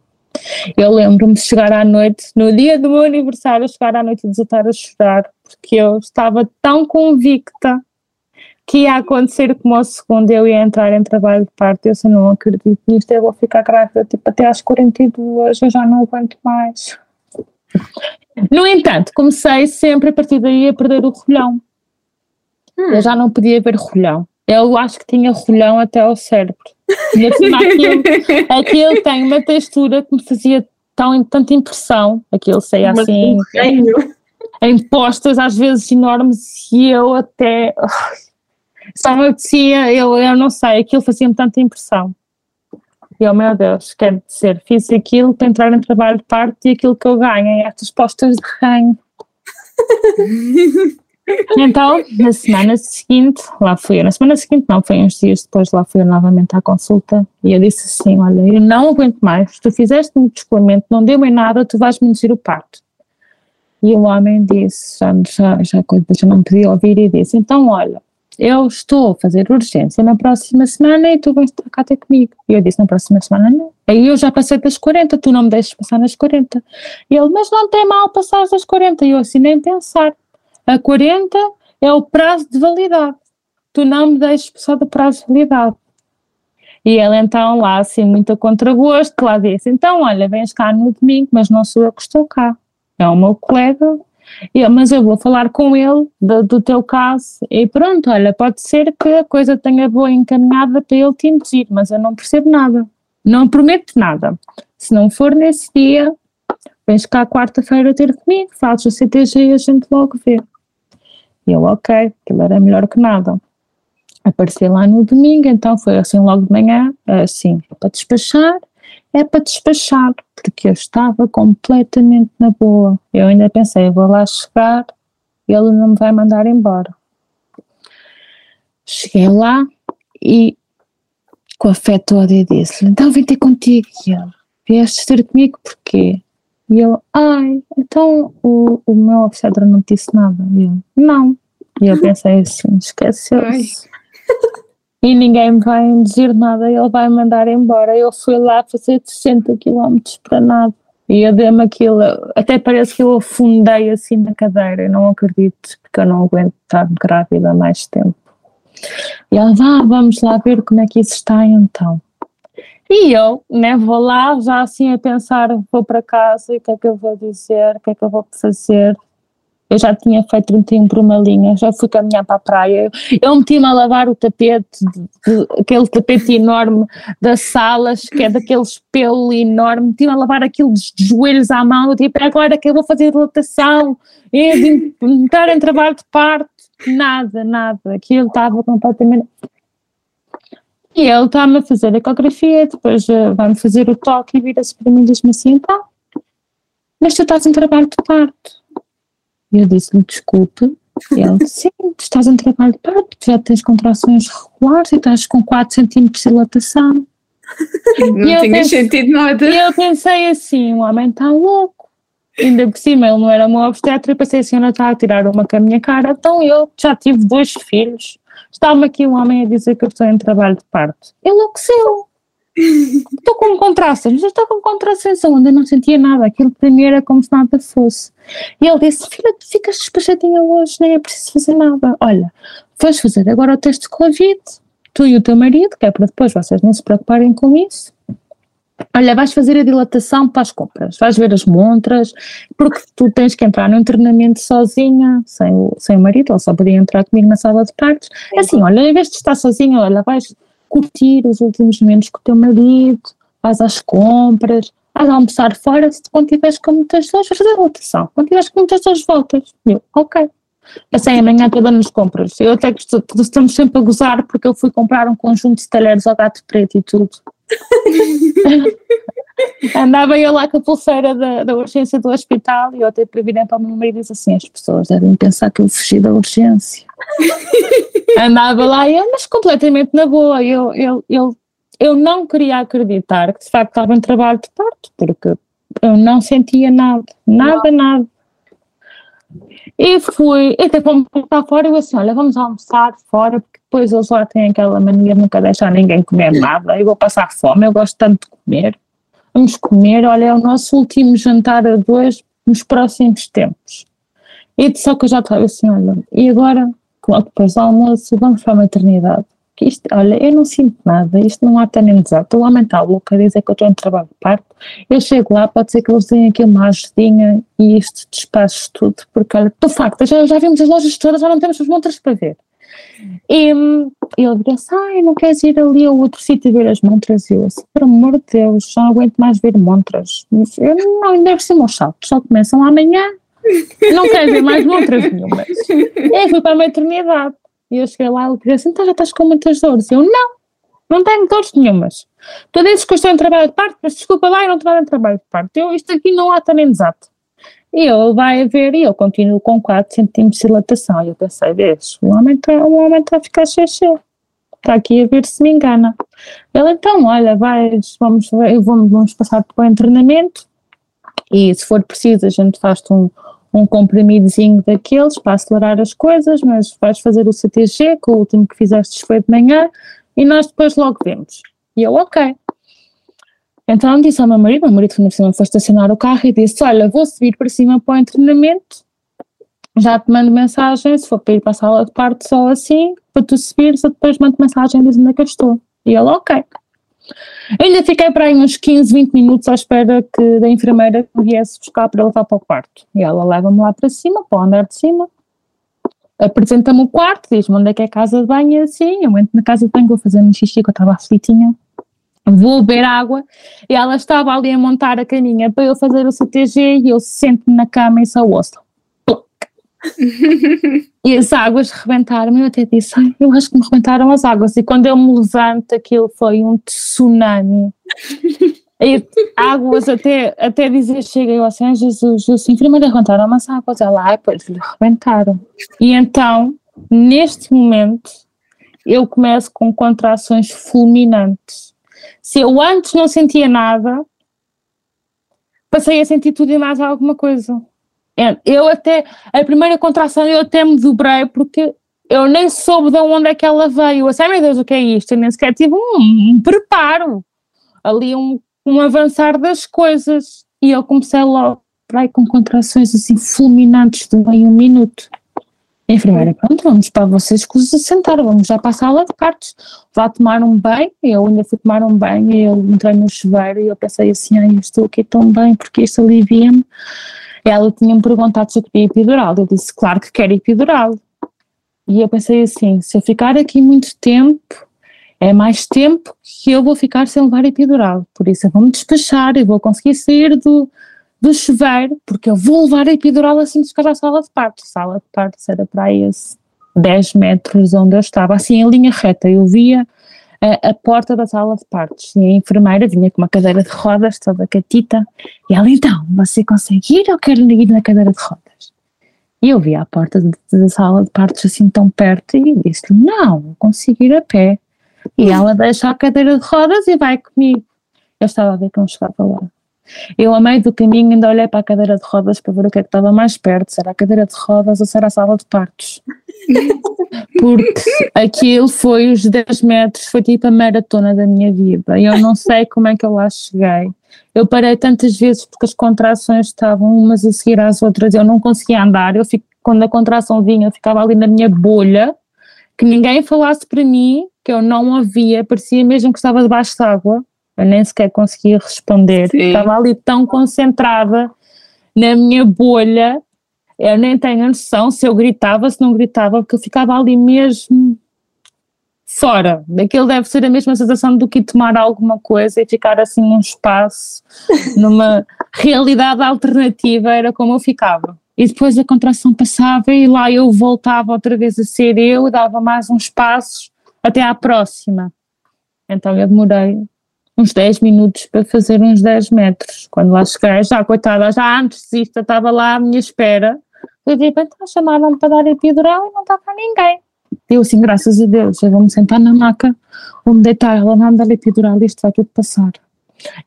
A: Eu lembro-me de chegar à noite, no dia do meu aniversário, chegar à noite e desatar a chorar, porque eu estava tão convicta que ia acontecer como ao segundo eu ia entrar em trabalho de parto, eu se não acredito nisto, eu vou ficar grávida tipo até às 42, eu já não aguento mais. No entanto, comecei sempre a partir daí a perder o rolhão. Hum. Eu já não podia ver rolhão. Eu acho que tinha rolhão até ao cérebro. Aquilo, aquilo tem uma textura que me fazia tão, tanta impressão, aquilo sei assim, em postas às vezes enormes e eu até só me apetecia, eu, eu não sei, aquilo fazia-me tanta impressão. E oh meu Deus, quer dizer, fiz aquilo para entrar em trabalho de parte e aquilo que eu ganho é estas postas de ranho. então, na semana seguinte, lá fui eu. Na semana seguinte, não, foi uns dias depois, lá fui eu novamente à consulta e eu disse assim: Olha, eu não aguento mais, tu fizeste um descolamento, não deu em nada, tu vais me induzir o parto. E o homem disse, já, já, já, já não podia ouvir, e disse: Então, olha, eu estou a fazer urgência na próxima semana e tu vais estar cá ter comigo. E eu disse, na próxima semana não. Aí eu já passei das 40, tu não me deixes passar nas 40. E ele, mas não tem mal passar das 40. E eu assim, nem pensar. A 40 é o prazo de validade. Tu não me deixes passar do prazo de validade. E ele então lá, assim, muito a contragosto, lá disse, então olha, vens cá no domingo, mas não sou eu que estou cá. É o meu colega eu, mas eu vou falar com ele do, do, teu caso e pronto, olha, pode ser que a coisa tenha boa encaminhada para ele te induzir, mas eu não percebo nada, não prometo nada. Se não for nesse dia, vens cá quarta-feira ter comigo, fazes o CTG e a gente logo vê. E eu, ok, aquilo era melhor que nada. Apareci lá no domingo, então foi assim logo de manhã, assim, para despachar, é para despachar, porque eu estava completamente na boa. Eu ainda pensei, vou lá chegar, ele não me vai mandar embora. Cheguei lá e com a fé toda e disse então vim ter contigo. E ele, vieste ter comigo porquê? E eu, ai, então o, o meu obstetra não disse nada. E eu, não. E eu pensei assim, esqueceu-se e ninguém me vai dizer nada, ele vai me mandar embora. Eu fui lá fazer 60 km para nada. E eu dei-me aquilo, até parece que eu afundei assim na cadeira, eu não acredito, porque eu não aguento estar grávida mais tempo. E ela, vá, vamos lá ver como é que isso está então. E eu, né, vou lá já assim a pensar, vou para casa, o que é que eu vou dizer, o que é que eu vou fazer. eu já tinha feito 31 por uma linha, já fui caminhar para a praia, eu meti-me a lavar o tapete, de, aquele tapete enorme das salas, que é daqueles pelo enorme, meti-me a lavar aquilo de joelhos à mão, tipo, agora que eu vou fazer dilatação, de entrar em trabalho de parto, nada, nada, aquilo estava completamente... E ele está-me a fazer a ecografia, depois uh, vai-me fazer o toque e vira-se para mim e diz-me assim, tá, mas tu estás em trabalho de parto. E eu disse-lhe, desculpe. E ele disse, sim, tu estás em trabalho de parto, já tens contrações regulares e estás com 4 centímetros de dilatação.
B: Não tinha pensei, sentido nada.
A: E eu pensei assim, o homem está louco. Ainda por cima ele não era meu obstetra e pensei assim, ela está a tirar uma com a minha cara, então eu já tive dois filhos. Estava-me aqui um homem a dizer que eu estou em trabalho de parto. Enlouqueceu. Estou com contrações, estou com contrações onde eu não sentia nada, aquilo para mim era como se nada fosse. E ele disse: Filha, tu ficas despachadinha hoje, nem é preciso fazer nada. Olha, vais fazer agora o teste de Covid, tu e o teu marido, que é para depois vocês não se preocuparem com isso. Olha, vais fazer a dilatação para as compras, vais ver as montras, porque tu tens que entrar no treinamento sozinha, sem o, sem o marido, ele só podia entrar comigo na sala de partos. Assim, olha, em vez de estar sozinha, olha, vais curtir os últimos momentos com o teu marido, vais às compras, vais almoçar fora, se quando tiveres com muitas dores, vais fazer a rotação. Quando tiveres com muitas dores, voltas. Eu, ok. Passei a manhã toda nas compras. Eu até que estamos sempre a gozar porque eu fui comprar um conjunto de talheres ao gato preto e tudo. Andava eu lá com a pulseira da, da urgência do hospital e eu até previrei para o meu marido e disse assim: as pessoas devem pensar que eu fugi da urgência. Andava lá e eu, mas completamente na boa. Eu, eu, eu, eu não queria acreditar que de facto estava em trabalho de parto, porque eu não sentia nada, nada, nada. E fui, até fomos para fora eu assim: olha, vamos almoçar fora, porque depois eles lá têm aquela mania de nunca deixar ninguém comer nada. Eu vou passar fome, eu gosto tanto de comer. Vamos comer, olha, é o nosso último jantar a dois nos próximos tempos. E só que eu já estava assim: olha, e agora depois do almoço, vamos para a maternidade. Que isto, olha, eu não sinto nada, isto não há até nem exato. O a dizer que eu estou em trabalho de parto. Eu chego lá, pode ser que eles deem aqui uma ajudinha e isto despache tudo, porque olha, de facto, já, já vimos as lojas todas, já não temos as montras para ver. E ele disse, ai, não queres ir ali a outro sítio ver as montras? E eu assim, por amor de Deus, já não aguento mais ver montras. Eu não, por cima os saltos só começam amanhã não quero ver mais montras nenhumas. Eu fui para a maternidade e eu cheguei lá e ele disse assim: então já estás com muitas dores? Eu não, não tenho dores nenhumas. Tu dizes que eu estou em trabalho de parte, mas desculpa lá, eu não estou em trabalho de parte. Eu, isto aqui não há também exato. E ele vai a ver e eu continuo com 4 centímetros de dilatação. E eu pensei, vês, o homem está tá a ficar cheio, está aqui a ver se me engana. Ele então, olha, vais, vamos, vamos, vamos passar para o treinamento e se for preciso a gente faz-te um, um comprimidozinho daqueles para acelerar as coisas, mas vais fazer o CTG, que o último que fizeste foi de manhã, e nós depois logo vemos. E eu, ok. Então disse ao meu marido, meu marido foi, foi estacionar o carro e disse, olha, vou subir para cima para o treinamento, já te mando mensagem, se for para ir para a sala de parte só assim, para tu subires, eu depois mando mensagem dizendo onde é que eu estou. E ele, ok. Eu ainda fiquei para aí uns 15, 20 minutos à espera que da enfermeira viesse buscar para levar para o quarto. E ela leva-me lá para cima, para o andar de cima, apresenta-me o quarto, diz-me onde é que é a casa de banho, e assim, eu entro na casa de banho, vou fazer um xixi, que eu estava aflitinha, vou beber água, e ela estava ali a montar a caminha para eu fazer o CTG, e eu sento-me na cama e só ouço. e as águas rebentaram eu até disse, Ai, eu acho que me rebentaram as águas, e quando eu me levanto aquilo foi um tsunami. E águas até, até dizer, chega eu assim, Jesus, eu assim, primeiro rebentaram as águas, ela, ai, pois lhe rebentaram. E então, neste momento, eu começo com contrações fulminantes. Se eu antes não sentia nada, passei a sentir tudo e mais alguma coisa. É, eu até, a primeira contração eu até me dobrei porque eu nem soube de onde é que ela veio. Eu ai meu Deus, o que é isto? Eu nem sequer tive um, um preparo, ali um, um avançar das coisas. E eu comecei logo aí, com contrações assim fulminantes de meio um minuto. A enfermeira, pronto, vamos para vocês que se sentar, vamos já para a sala de partos, vá tomar um banho, eu ainda fui tomar um banho eu entrei no chuveiro e eu pensei assim, ai, eu estou aqui tão bem porque isto alivia-me ela tinha-me perguntado se eu queria epidural. Eu disse, claro que quero epidural. E eu pensei assim: se eu ficar aqui muito tempo, é mais tempo que eu vou ficar sem levar epidural. Por isso eu vou-me despachar, eu vou conseguir sair do, do chuveiro, porque eu vou levar a epidural assim de chegar à sala de partos. A sala de partos era para aí 10 metros onde eu estava, assim em linha reta. Eu via a, a, porta da sala de partos e a enfermeira vinha com uma cadeira de rodas toda catita e ela, então, você consegue ir ou quer ir na cadeira de rodas? E eu vi a porta da sala de partos assim tão perto e disse-lhe, não, vou ir a pé. E ela deixa a cadeira de rodas e vai comigo. Eu estava a ver que não chegava lá. Eu, a meio do caminho, ainda olhei para a cadeira de rodas para ver o que é que estava mais perto, se era a cadeira de rodas ou se era a sala de partos. Porque aquilo foi os 10 metros, foi tipo a maratona da minha vida. E eu não sei como é que eu lá cheguei. Eu parei tantas vezes porque as contrações estavam umas a seguir às outras, eu não conseguia andar. Eu fico, quando a contração vinha, eu ficava ali na minha bolha, que ninguém falasse para mim, que eu não ouvia, parecia mesmo que estava debaixo de água eu nem sequer conseguia responder, Sim. estava ali tão concentrada na minha bolha, eu nem tenho noção se eu gritava, se não gritava, porque eu ficava ali mesmo fora. Daquilo deve ser a mesma sensação do que tomar alguma coisa e ficar assim num espaço, numa realidade alternativa, era como eu ficava. E depois a contração passava e lá eu voltava outra vez a ser eu, dava mais uns passos até à próxima. Então eu demorei uns 10 minutos para fazer uns 10 metros. Quando lá cheguei, já coitada, já antes disto, estava lá à minha espera. Eu de repente chamaram-me para dar epidural e não estava ninguém. Eu assim, graças a Deus, eu vou-me sentar na maca, vou-me deitar, ela vai-me dar epidural e isto vai tudo passar.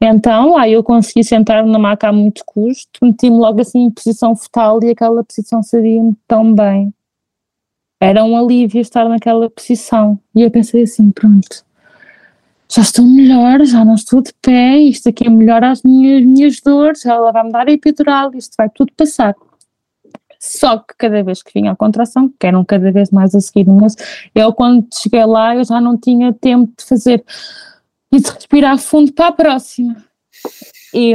A: Então, aí eu consegui sentar na maca a muito custo, meti-me logo assim em posição fetal e aquela posição sabia-me tão bem. Era um alívio estar naquela posição. E eu pensei assim, pronto, já estou melhor, já não estou de pé, isto aqui é melhor às minhas, minhas dores, ela vai me dar epidural, isto vai tudo passar. Só que cada vez que vinha a contração, que eram cada vez mais a seguir, mas eu quando cheguei lá eu já não tinha tempo de fazer e de respirar fundo para a próxima. E,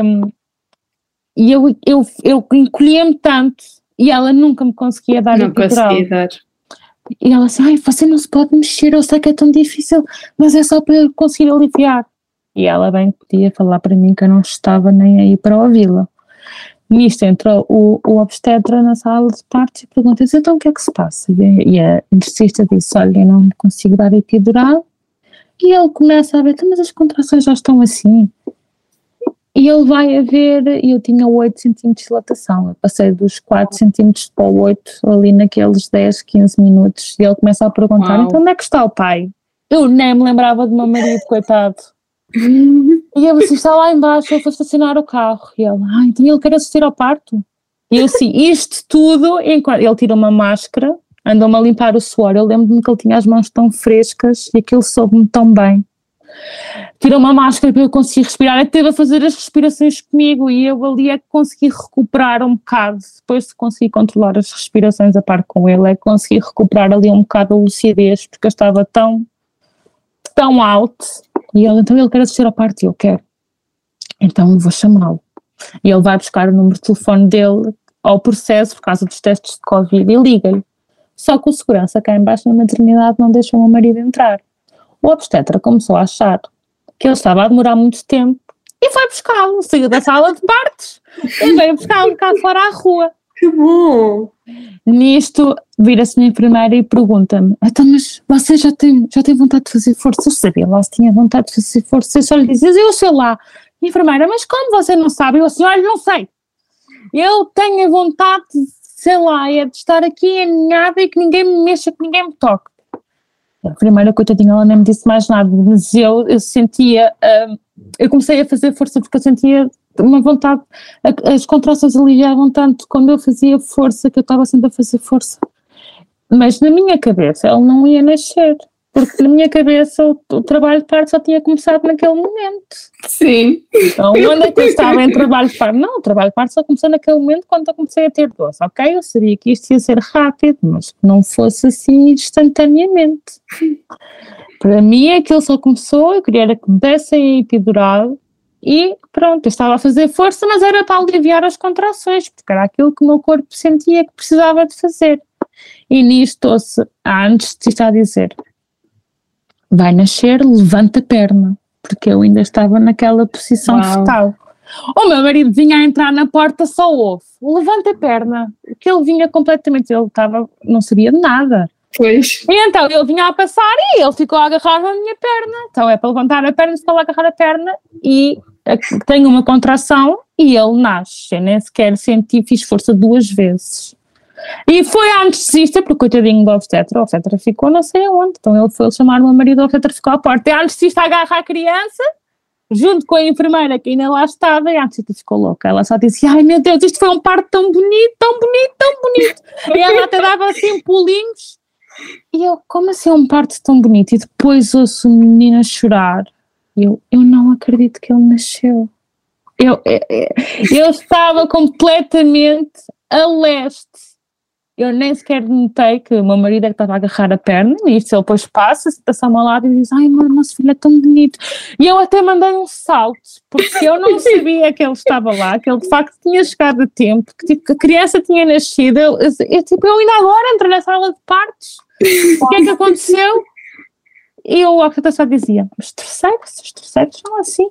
A: e eu, eu, eu encolhia-me tanto e ela nunca me conseguia dar
B: não
A: epidural.
B: Conseguia dar.
A: E ela assim, ai, você não se pode mexer, eu sei que é tão difícil, mas é só para eu conseguir aliviar. E ela bem podia falar para mim que eu não estava nem aí para ouvi-la. Nisto entrou o, o obstetra na sala de partos e pergunta então o que é que se passa? E a, e a anestesista disse, olha, eu não consigo dar epidural. E ele começa a ver, então, mas as contrações já estão assim. E ele vai a ver, e eu tinha 8 centímetros de dilatação, eu passei dos 4 centímetros para o 8 ali naqueles 10, 15 minutos, e ele começa a perguntar, Uau. então onde é que está o pai? Eu nem me lembrava do meu marido, coitado. e eu assim, está lá embaixo, ele foi estacionar o carro, e ele, ah, então ele quer assistir ao parto? E eu assim, isto tudo, enquanto ele tira uma máscara, andou-me a limpar o suor, eu lembro-me que ele tinha as mãos tão frescas, e aquilo soube-me tão bem tirou uma máscara para eu conseguir respirar, até teve a fazer as respirações comigo e eu ali é que consegui recuperar um bocado, depois de conseguir controlar as respirações a par com ele, é que consegui recuperar ali um bocado a lucidez, porque eu estava tão, tão alto, e ele, então ele quer assistir ao parto, e eu quero, então vou chamá-lo, e ele vai buscar o número de telefone dele ao processo, por causa dos testes de Covid, e liga-lhe, só que o segurança cá embaixo na maternidade não deixa o meu marido entrar. O obstetra começou a achar que ele estava a demorar muito tempo e foi buscá-lo, saiu da sala de partos e veio buscá-lo cá fora à rua.
D: Que bom!
A: Nisto, vira-se a enfermeira e pergunta-me: Então, mas você já tem, já tem vontade de fazer força? Eu sabia lá se tinha vontade de fazer força. Eu só lhe dizia: Eu sei lá. Enfermeira, mas como você não sabe? Eu assim: Olha, não sei. Eu tenho vontade, sei lá, é de estar aqui aninhada e que ninguém me mexa, que ninguém me toque. A primeira coitadinha, ela nem me disse mais nada, mas eu, eu sentia, uh, eu comecei a fazer força porque eu sentia uma vontade, as contrações aliviavam tanto quando eu fazia força, que eu estava sempre a fazer força. Mas na minha cabeça, ele não ia nascer porque na minha cabeça o, o, trabalho de parto só tinha começado naquele momento.
B: Sim.
A: Então, onde é que eu estava em trabalho de parto? Não, o trabalho de parto só começou naquele momento quando eu comecei a ter dores. Ok, eu sabia que isto ia ser rápido, mas que não fosse assim instantaneamente. Para mim, aquilo só começou, eu queria que me dessem epidural e pronto, eu estava a fazer força, mas era para aliviar as contrações, porque era aquilo que o meu corpo sentia que precisava de fazer. E nisto ouço a anestesista a dizer: vai nascer, levanta a perna, porque eu ainda estava naquela posição
B: Uau.
A: fetal. O meu marido vinha a entrar na porta, só ouve, levanta a perna, que ele vinha completamente, ele estava, não sabia de nada.
B: Pois.
A: E então ele vinha a passar e ele ficou a agarrar a minha perna. Então é para levantar a perna, ficou a agarrar a perna e tem uma contração e ele nasce. Eu nem sequer senti, fiz força duas vezes. E foi a anestesista, porque coitadinho do obstetra, o obstetra ficou não sei aonde. Então ele foi chamar o meu marido, o obstetra ficou à porta. E a anestesista agarra a criança, junto com a enfermeira que ainda lá estava, e a anestesista ficou louca. Ela só disse: Ai meu Deus, isto foi um parto tão bonito, tão bonito, tão bonito. e ela até dava assim pulinhos. E eu, como assim é um parto tão bonito? E depois ouço o menino chorar. E eu, eu não acredito que ele nasceu. Eu, eu, eu estava completamente a leste. Eu nem sequer notei que o meu marido é que estava a agarrar a perna, e isto ele depois passa, senta-se ao meu lado e diz: Ai, amor, nosso filho é tão bonito. E eu até mandei um salto, porque eu não sabia que ele estava lá, que ele de facto tinha chegado a tempo, que, tipo, a criança tinha nascido. Eu, eu, eu, tipo, eu ainda agora entrei na sala de partos. O que é que aconteceu? E o obstetra só dizia: Os terceiros, os terceiros são assim.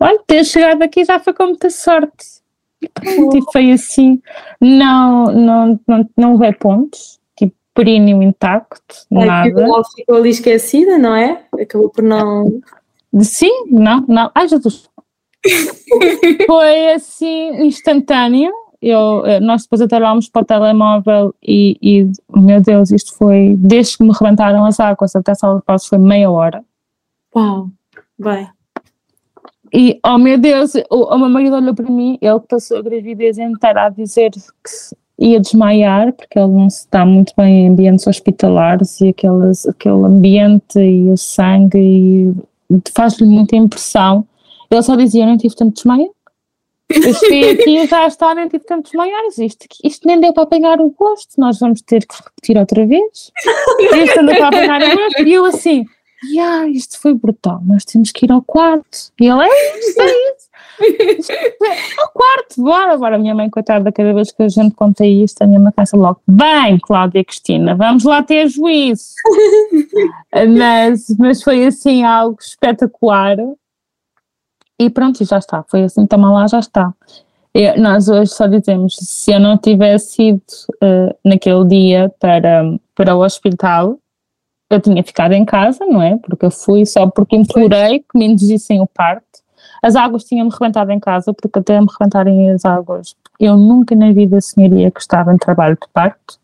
A: Olha, ter chegado aqui já foi com muita sorte. E foi assim. Não, não, não, não houve pontos, tipo, períneo intacto,
D: É,
A: nada.
D: ficou, ficou ali esquecida, não é? Acabou por não.
A: Sim, não, não. Ai, Jesus. Foi assim instantâneo. Eu, eh, nós depois até olhámos para o telemóvel e, e, meu Deus, isto foi, desde que me rebentaram as águas até a sala de partos foi meia hora.
D: Uau, vai.
A: E, oh meu Deus, o, o meu marido olhou para mim, ele passou a gravidez inteira a dizer que ia desmaiar, porque ele não se está muito bem em ambientes hospitalares e aqueles, aquele ambiente e o sangue e faz-lhe muita impressão. Ele só dizia, não tive tanto desmaio. Eu cheguei aqui já está, nem tive tanto desmaiar. Isto, isto nem deu para apanhar o gosto, nós vamos ter que repetir outra vez. Isto não deu para apanhar o gosto. E eu assim, yeah, isto foi brutal, nós temos que ir ao quarto. E ele, é isso, é isso. Ao quarto, bora, bora. Minha mãe, coitada, cada vez que a gente conta isto, a minha mãe começa logo, bem, Cláudia e Cristina, vamos lá ter juízo. mas, mas foi assim algo espetacular. E pronto, e já está. Foi assim, toma lá, já está. Eu- nós hoje só dizemos, se eu não tivesse ido eh, naquele dia para, para o hospital, eu tinha ficado em casa, não é? Porque eu fui só porque implorei que me induzissem o parto. As águas tinham-me rebentado em casa, porque até me rebentarem as águas, eu nunca na vida sonharia que estava em trabalho de parto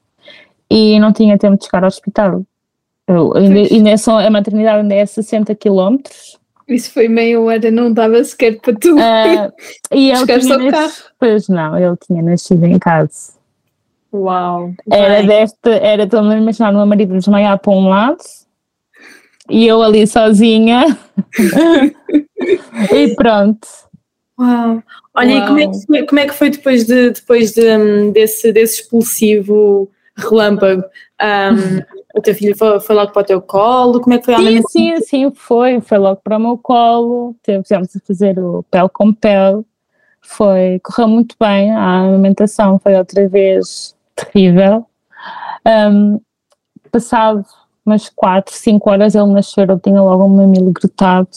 A: e não tinha tempo de chegar ao hospital. Eu, ainda, ainda é a maternidade ainda é 60 quilómetros
B: Isso foi meia hora, não dava sequer para tu.
A: ah, e ele
B: Chegaste
A: tinha
B: ao
A: nas- Pois não, ele tinha nascido em casa.
D: Uau.
A: Era
D: vai.
A: deste, era, estou a imaginar o meu marido desmaiar para um lado e eu ali sozinha e pronto.
D: Uau. Olha, e como é, que foi, como é que foi depois, de, depois de, hum, desse, desse expulsivo relâmpago? Hum, o teu filho foi, foi logo para o teu colo? Como é que foi
A: Sim, sim, sim, foi, foi logo para o meu colo, tivemos a fazer o pele com pele, foi, correu muito bem, a alimentação foi outra vez terrível. Um, passado umas 4, 5 horas ele nasceu, eu tinha logo um mamilo gritado.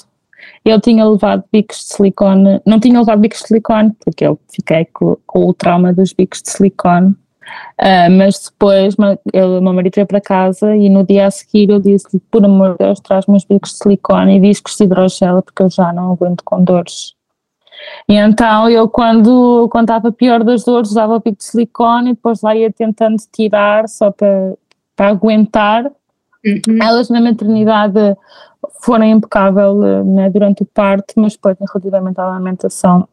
A: Ele tinha levado bicos de silicone, não tinha levado bicos de silicone, porque eu fiquei com, com o trauma dos bicos de silicone. Ah, mas depois o meu marido veio para casa e no dia a seguir eu disse-lhe, por amor de Deus, traz-me uns bicos de silicone e discos de hidrogel porque eu já não aguento com dores. E então eu quando, quando estava pior das dores usava o bico de silicone e depois lá ia tentando tirar só para, para aguentar
B: Uhum.
A: elas na maternidade foram impecável né, durante o parto, mas depois relativamente à alimentação,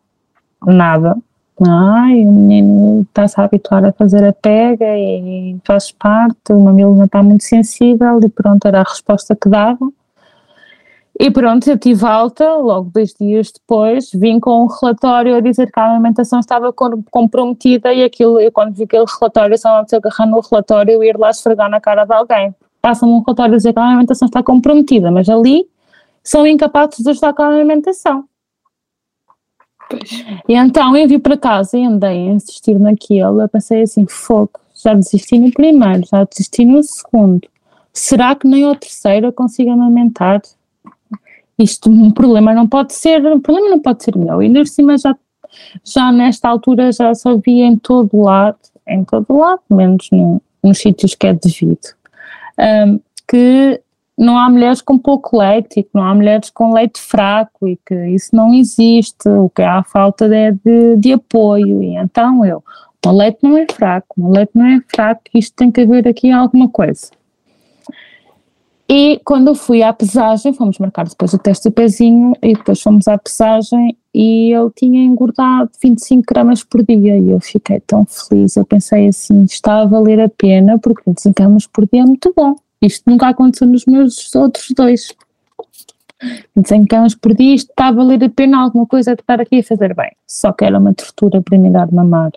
A: nada. Ai, o menino está-se a habituar a fazer a pega e faz parte, o mamilo não está muito sensível e pronto, era a resposta que dava. E pronto, eu tive alta, logo dois dias depois, vim com um relatório a dizer que a alimentação estava com- comprometida e aquilo, eu quando vi aquele relatório, só me agarrar no relatório e ir lá esfregar na cara de alguém. Passam-me um relatório a dizer que a alimentação está comprometida, mas ali são incapazes de ajudar com a alimentação. E então eu vi para casa e andei a insistir naquilo, eu pensei assim, fogo, já desisti no primeiro, já desisti no segundo, será que nem ao terceiro eu consigo amamentar? Isto, um problema não pode ser, um problema não pode ser meu, e ainda por cima já, já nesta altura já só via em todo lado, em todo lado, menos no, nos sítios que é devido, um, que não há mulheres com pouco leite e que não há mulheres com leite fraco e que isso não existe, o que há falta é de, de apoio. E então eu, o leite não é fraco, o leite não é fraco, isto tem que haver aqui alguma coisa. E quando eu fui à pesagem, fomos marcar depois o teste do pezinho e depois fomos à pesagem e ele tinha engordado 25 gramas por dia e eu fiquei tão feliz, eu pensei assim, está a valer a pena porque 25 gramas por dia é muito bom. Isto nunca aconteceu nos meus outros dois. 100 camas por dia, isto está a valer a pena alguma coisa de estar aqui a fazer bem. Só que era uma tortura para mim dar mamar.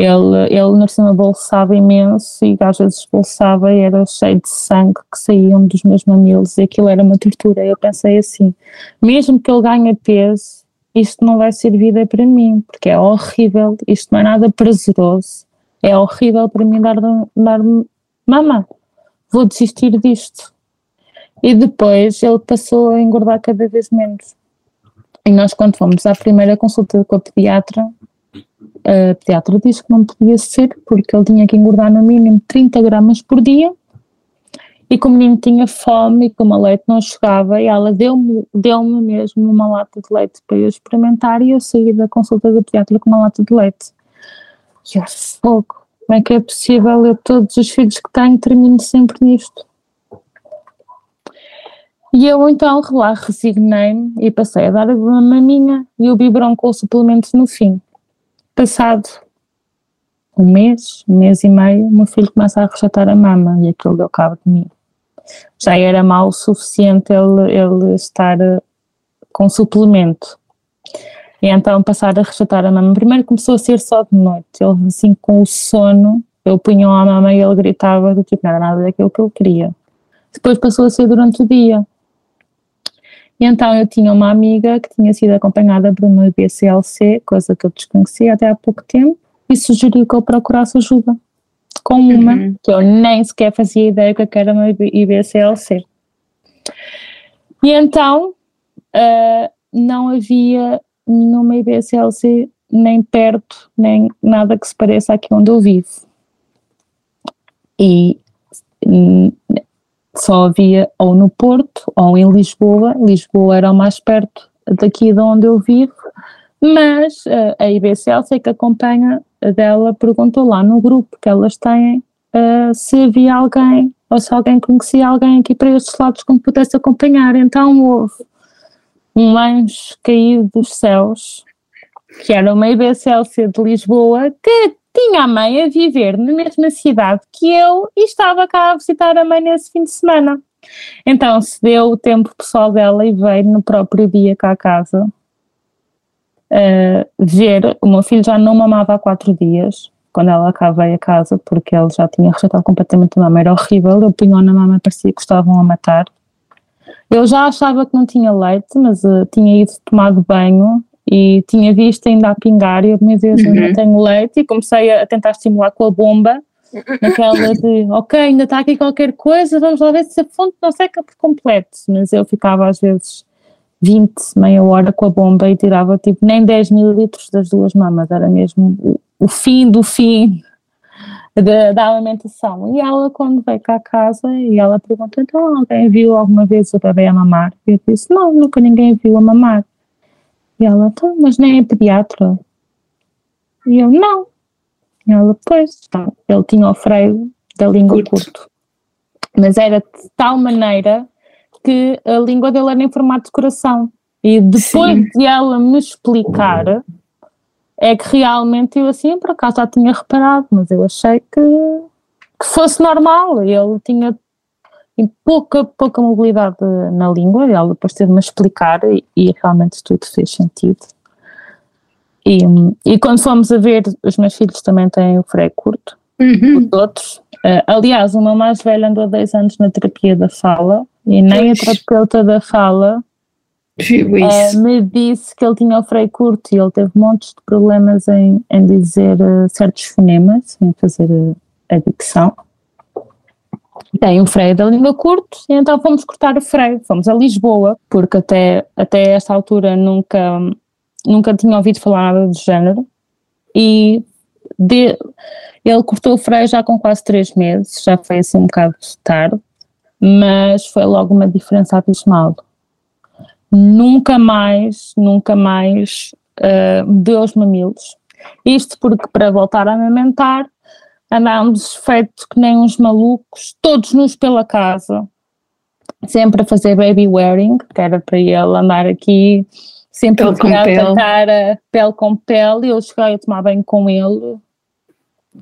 A: Ele, ele na cima bolsava imenso e às vezes bolsava e era cheio de sangue que saíam dos meus mamilos e aquilo era uma tortura. Eu pensei assim, mesmo que ele ganhe peso, isto não vai ser vida para mim, porque é horrível, isto não é nada prazeroso, é horrível para mim dar, dar mama vou desistir disto. E depois ele passou a engordar cada vez menos. E nós, quando fomos à primeira consulta com a pediatra, a pediatra disse que não podia ser porque ele tinha que engordar no mínimo 30 gramas por dia e como o menino tinha fome e como a leite não chegava, e ela deu-me deu mesmo uma lata de leite para eu experimentar e eu saí da consulta da pediatra com uma lata de leite. E eu, fogo, como é que é possível eu, todos os filhos que tenho, termino sempre nisto? E eu então lá resignei-me e passei a dar a maminha e o biberon com o suplemento no fim. Passado um mês, um mês e meio, o meu filho começa a rechatar a mama e aquilo deu cabo de mim. Já era mal o suficiente ele, ele estar eh, com suplemento. E então passar a rechatar a mama. Primeiro começou a ser só de noite, ele assim com o sono, eu punha a mama e ele gritava do tipo, não era nada daquilo que eu queria. Depois passou a ser durante o dia. E então eu tinha uma amiga que tinha sido acompanhada por uma IBCLC, coisa que eu desconhecia até há pouco tempo, e sugeriu que eu procurasse ajuda com uma uhum. que eu nem sequer fazia ideia que era uma IBCLC. E então uh, não havia nenhuma IBSLC nem perto, nem nada que se pareça aqui onde eu vivo. E hum, só havia ou no Porto ou em Lisboa. Lisboa era o mais perto daqui de onde eu vivo, mas uh, a IBCLC que acompanha dela perguntou lá no grupo que elas têm uh, se havia alguém ou se alguém conhecia alguém aqui para estes lados que me pudesse acompanhar. Então houve um anjo caído dos céus, que era uma IBCLC de Lisboa, que tinha a mãe a viver na mesma cidade que eu e estava cá a visitar a mãe nesse fim de semana. Então se deu o tempo pessoal dela e veio no próprio dia cá a casa uh, ver. O meu filho já não mamava há quatro dias, quando ela cá veio a casa, porque ele já tinha rejeitado completamente a mama, era horrível. Eu punho na mama, parecia que estavam a matar. Eu já achava que não tinha leite, mas uh, tinha ido tomado banho e tinha visto ainda a pingar e eu, meu Deus, uhum. não tenho leite e comecei a tentar estimular com a bomba, naquela de, ok, ainda está aqui qualquer coisa, vamos lá ver se a fonte não seca por completo, mas eu ficava às vezes 20, meia hora com a bomba e tirava tipo nem 10 mililitros das duas mamas, era mesmo o, o fim do fim da, da alimentação. E ela, quando veio cá a casa, e ela perguntou: então alguém viu alguma vez o bebê a mamar? E eu disse: não, nunca ninguém viu a mamar. E ela, então, mas nem é pediatra. E eu, não. E ela, pois, então, ele tinha o freio da língua curto. curto. Mas era de tal maneira que a língua dele era em formato de coração. E depois Sim. de ela me explicar, é que realmente eu assim, por acaso já tinha reparado, mas eu achei que, que fosse normal. Ele tinha pouca, pouca mobilidade na língua, e ela depois teve-me a explicar e, e, realmente tudo fez sentido. E, e quando fomos a ver, os meus filhos também têm o freio curto, uhum. os outros. Uh, aliás, uma mais velha andou há 10 anos na terapia da fala e nem a terapeuta da fala uh, me disse que ele tinha o freio curto e ele teve montes de problemas em, em dizer uh, certos fonemas, em fazer a dicção. Tem o freio da língua curto, e então fomos cortar o freio. Fomos a Lisboa, porque até, até esta altura nunca, nunca tinha ouvido falar nada do género. E de, ele cortou o freio já com quase três meses, já foi assim um bocado tarde, mas foi logo uma diferença abismal. Nunca mais, nunca mais uh, deu os mamilos. Isto porque para voltar a amamentar andámos feitos que nem uns malucos, todos nos pela casa, sempre a fazer baby wearing, que era para ele andar aqui sempre pele com pele. cara, pele com pele, eu cheguei a tomar bem com ele,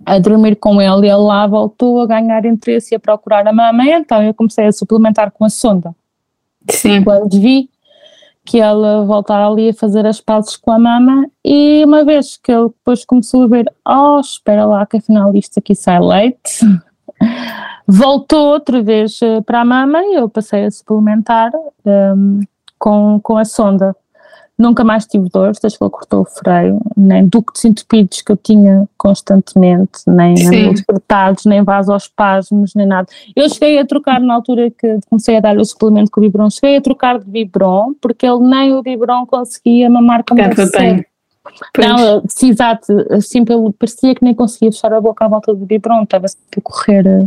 A: a dormir com ele, e ele lá voltou a ganhar interesse e a procurar a mama, então eu comecei a suplementar com a sonda.
B: Sim.
A: Quando vi que ele voltar ali a fazer as pazes com a mama e uma vez que ele depois começou a ver, oh, espera lá que afinal isto aqui sai leite, voltou outra vez eh, para a mama e eu passei a suplementar um, com, com a sonda. Nunca mais tive dores desde que ele cortou o freio, nem ductos entupidos que eu tinha constantemente, nem cortados, nem vasospasmos, nem nada. Eu cheguei a trocar na altura que comecei a dar o suplemento com o Vibron, cheguei a trocar de Vibron, porque ele nem o Vibron conseguia mamar como deve ser. Não, sim, exato, assim, pelo, parecia que nem conseguia fechar a boca à volta do Vibron, estava sempre a correr eh,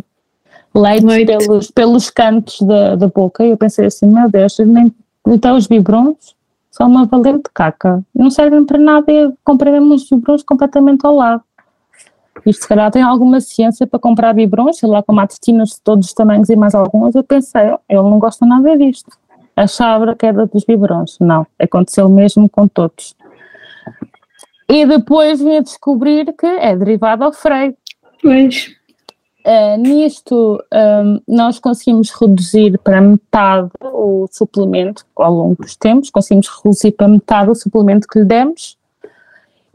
A: leite, leite. Pelos, pelos cantos da, da boca, e eu pensei assim, meu Deus, nem, então os Vibrons são uma valente caca. Não servem para nada e comprei uns biberons completamente ao lado. Isto se calhar tem alguma ciência para comprar biberons, sei lá, com matutinas de todos os tamanhos e mais algumas. Eu pensei, ele não gosta nada disto. Achava que era dos biberons. Não, aconteceu mesmo com todos. E depois vim a descobrir que é derivado ao freio.
B: Pois.
A: Uh, nisto, um, nós conseguimos reduzir para metade o suplemento ao longo dos tempos, conseguimos reduzir para metade o suplemento que lhe demos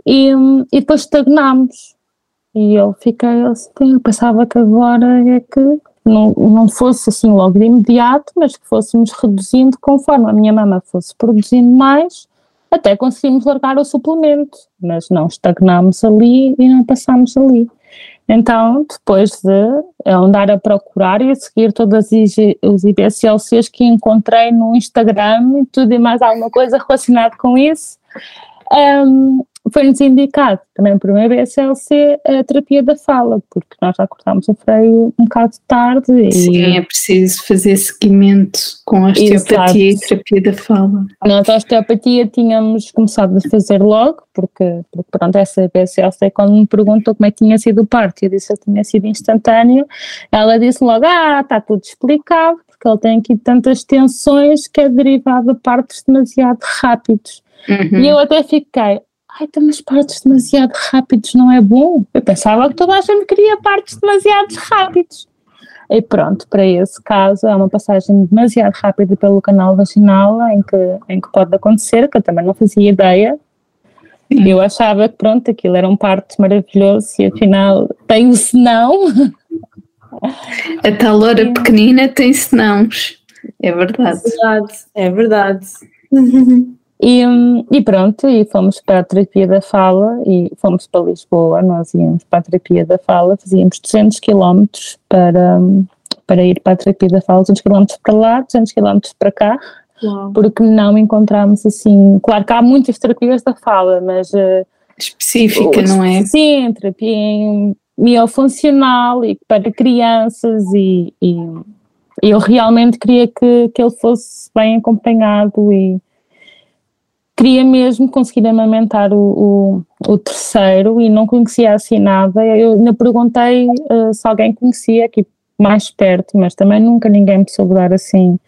A: e, e depois estagnámos. E eu fiquei assim, eu pensava que agora é que não, não fosse assim logo de imediato, mas que fôssemos reduzindo conforme a minha mama fosse produzindo mais, até conseguimos largar o suplemento, mas não estagnámos ali e não passámos ali. Então, depois de andar a procurar e a seguir todas os IBSLCs que encontrei no Instagram e tudo e mais alguma coisa relacionado com isso, um, foi-nos indicado também por uma IBSLC a terapia da fala, porque nós já cortámos o freio um bocado tarde.
B: Sim, e... é preciso fazer seguimento com a osteopatia Exato. e terapia da fala.
A: Nós a osteopatia tínhamos começado a fazer logo, porque, porque pronto, essa IBSLC quando me perguntou como é que tinha sido o parto, eu disse que tinha sido instantâneo, ela disse logo, ah, está tudo explicado, porque ele tem aqui tantas tensões que é derivado de partos demasiado rápidos. Uhum. E eu até fiquei, ai, temos partos demasiado rápidos, não é bom? Eu pensava que toda a gente queria partos demasiado rápidos. E pronto, para esse caso, é uma passagem demasiado rápida pelo canal vaginal em que, em que pode acontecer, que eu também não fazia ideia. Sim. Eu achava que pronto, aquilo era um parto maravilhoso e afinal tem o senão.
B: A tal hora pequenina tem senãos, é verdade.
D: É verdade, é verdade.
A: E, e, pronto, e fomos para a terapia da fala e fomos para Lisboa, nós íamos para a terapia da fala, fazíamos 200 km para, para ir para a terapia da fala, 200 km para lá, 200 km para cá, Uau. porque não encontramos assim, claro que há muitas terapias da fala, mas... Uh,
B: Específica, não é?
A: Sim, terapia miofuncional e para crianças e, e eu realmente queria que, que ele fosse bem acompanhado e queria mesmo conseguir amamentar o, o, o, terceiro e não conhecia assim nada. Eu ainda perguntei uh, se alguém conhecia aqui mais perto, mas também nunca ninguém me soube dar assim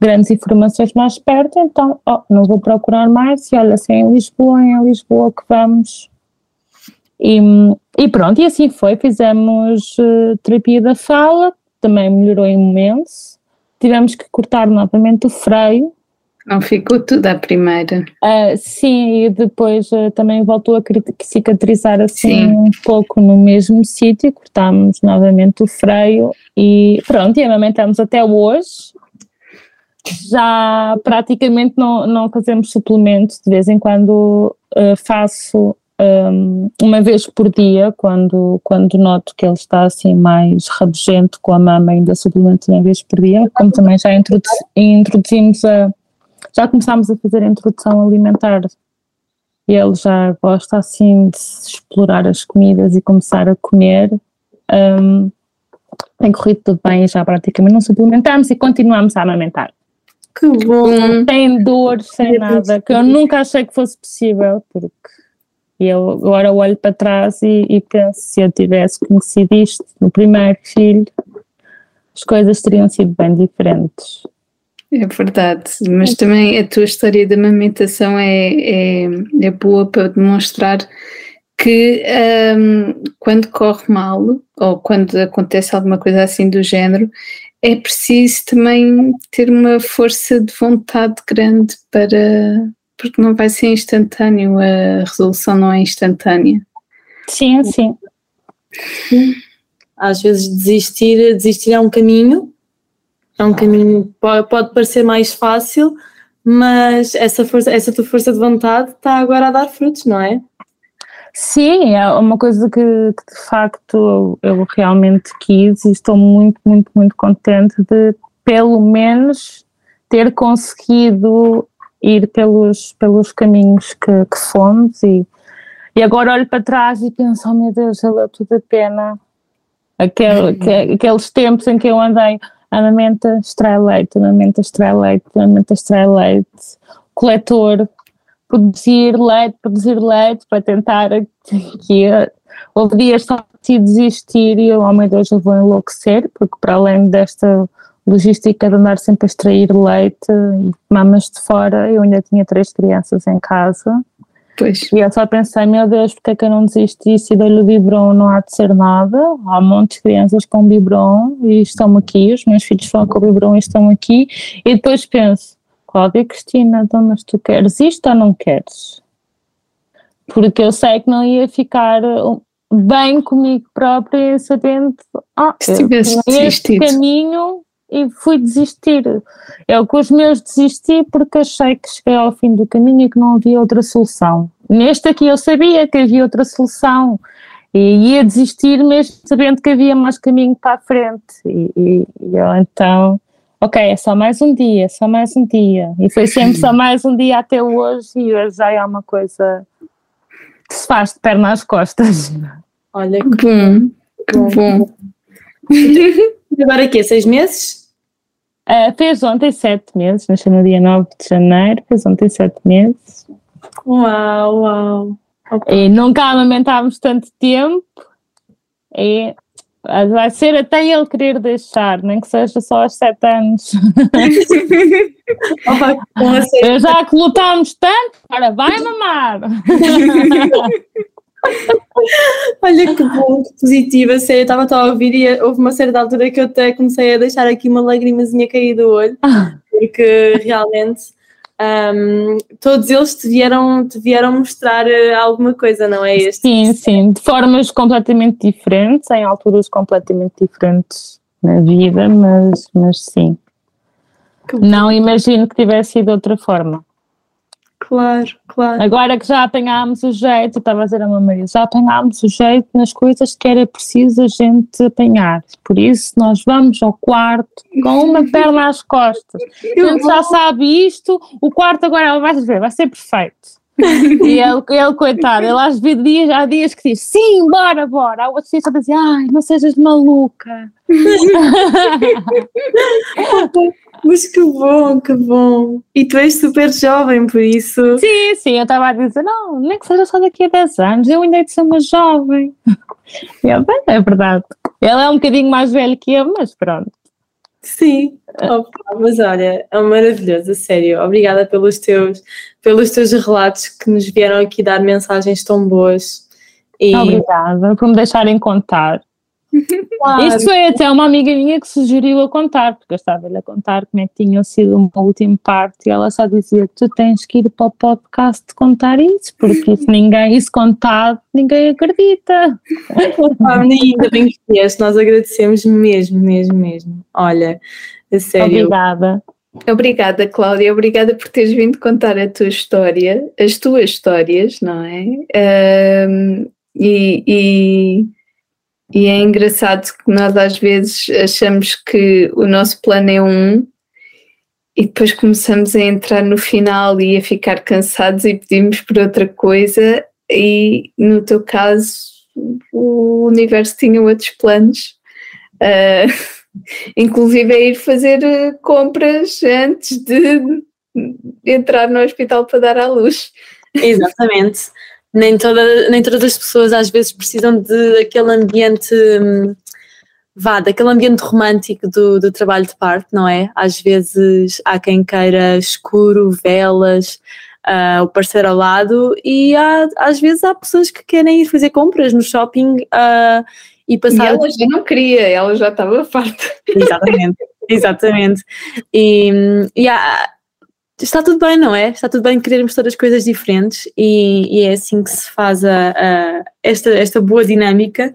A: grandes informações mais perto, então oh, não vou procurar mais e olha, assim em Lisboa, em Lisboa que vamos. E, e pronto, e assim foi, fizemos uh, terapia da fala, também melhorou imenso, tivemos que cortar novamente o freio,
B: não ficou tudo à primeira.
A: Uh, sim, e depois uh, também voltou a cicatrizar assim sim. um pouco no mesmo sítio, cortámos novamente o freio e pronto, e amamentamos até hoje. já praticamente não, não fazemos suplementos, de vez em quando uh, faço um, uma vez por dia, quando, quando noto que ele está assim mais rabugento com a mama, ainda suplemento uma vez por dia, como também já introdu introduzimos a, já começámos a fazer a introdução alimentar. Ele já gosta assim de explorar as comidas e começar a comer. Um, tem corrido tudo bem, já praticamente não suplementamos e continuamos a amamentar.
D: Que bom!
A: Tem dor, sem nada, que eu nunca achei que fosse possível, porque eu agora olho para trás e, e penso, se eu tivesse conhecido isto no primeiro filho, as coisas teriam sido bem diferentes.
B: É verdade, mas também a tua história da amamentação é, é, é boa para demonstrar que um, quando corre mal ou quando acontece alguma coisa assim do género, é preciso também ter uma força de vontade grande para. porque não vai ser instantâneo, a resolução não é instantânea.
A: Sim, sim.
D: Às vezes desistir, desistir é um caminho, é um caminho, pode, pode parecer mais fácil, mas essa, força, essa tua força de vontade está agora a dar frutos, não é?
A: Sim, é uma coisa que, que, de facto eu realmente quis e estou muito, muito, muito contente de pelo menos ter conseguido ir pelos, pelos caminhos que, que fomos e, e agora olho para trás e penso, oh meu Deus, valeu tudo a pena. Aquele, uhum. aqueles tempos em que eu andei, amamenta, extrai leite, amamenta, extrai leite, amamenta, extrai leite, coletor, produzir leite, produzir leite para tentar que houve dias só de desistir e eu, oh meu Deus, eu vou enlouquecer, porque para além desta logística de andar sempre a extrair leite e mamas de fora, eu ainda tinha três crianças em casa.
B: Pois.
A: E eu só pensei, meu Deus, porque é que eu não desisti? e dou-lhe o biberon não há de ser nada. Há montes de crianças com biberon e estão aqui, os meus filhos estão com o biberon e estão aqui. E depois penso, Cláudia Cristina, então, mas tu queres isto ou não queres? Porque eu sei que não ia ficar bem comigo própria sabendo ah,
B: se tivesse
A: este caminho e fui desistir. Eu com os meus desisti porque achei que cheguei ao fim do caminho e que não havia outra solução. Neste aqui eu sabia que havia outra solução e ia desistir mesmo sabendo que havia mais caminho para a frente. E, e, e eu então ok, é só mais um dia, só mais um dia. E foi sempre só mais um dia até hoje e hoje já é uma coisa que se faz de perna às costas.
D: Olha que bom, que bom. Agora aqui, seis meses?
A: Uh, fez ontem sete meses, nasceu no dia 9 de janeiro, fez ontem sete meses.
D: Uau, uau.
A: Okay. E nunca amamentámos tanto tempo. E Vai ser até ele querer deixar, nem que seja só aos sete anos. Eu já que lutámos tanto, agora vai mamar.
D: Olha que bom, que positiva, sério, estava a ouvir e houve uma certa altura que eu até comecei a deixar aqui uma lagrimazinha cair do olho, ah. porque realmente um, todos eles te vieram, te vieram mostrar eh, alguma coisa, não é este?
A: Sim, sim, de formas completamente diferentes, em alturas completamente diferentes na vida, mas, mas sim. Não imagino que tivesse sido de outra forma.
D: Claro, claro.
A: Agora que já apanhámos o jeito, estava a dizer a Maria, já apanhámos o jeito nas coisas que era preciso a gente apanhar. Por isso, nós vamos ao quarto com uma perna às costas. A gente já sabe isto, o quarto agora vai ver, vai ser perfeito. E ele, ele, coitado, ele às vezes dias, há dias que diz sim, bora, bora. Há outros dias só dizem, ai, não sejas maluca.
D: Mas que bom, que bom. E tu és super jovem, por isso.
A: Sim, sim, eu estava a dizer, não, nem que seja só daqui a 10 anos, eu ainda hei de ser uma jovem. Eu, é verdade. Ele é um bocadinho mais velho que eu, mas pronto.
D: Sim, Opa, mas olha, é maravilhoso, sério. Obrigada pelos teus, pelos teus relatos que nos vieram aqui dar mensagens tão boas.
A: E... Obrigada por me deixarem contar. Claro. Isto foi até uma amiga minha que sugeriu a contar, porque eu estava-lhe a contar como é que tinha sido uma última parte e ela só dizia: Tu tens que ir para o podcast contar isso, porque isso, ninguém, isso contado, ninguém acredita.
D: ainda bem que nós agradecemos mesmo, mesmo, mesmo. Olha, a sério.
A: Obrigada.
B: Obrigada, Cláudia. Obrigada por teres vindo contar a tua história, as tuas histórias, não é? Um, e, e, e, é engraçado que nós às vezes achamos que o nosso plano é um e depois começamos a entrar no final e a ficar cansados e pedimos por outra coisa. E no teu caso, o universo tinha outros planos. Uh, inclusive é ir fazer eh, compras antes de entrar no hospital para dar à luz.
D: Exatamente. Nem, toda, nem todas as pessoas às vezes precisam de aquele ambiente hum, vá, daquele ambiente romântico do, do trabalho de parte, não é? Às vezes há quem queira escuro, velas, uh, o parceiro ao lado e há, às vezes há pessoas que querem ir fazer compras no shopping uh, e passar. E
B: ela já não queria, ela já estava farta.
D: Exatamente, exatamente. E, e há, está tudo bem, não é? Está tudo bem querermos todas as coisas diferentes e, e é assim que se faz a, a, esta, esta boa dinâmica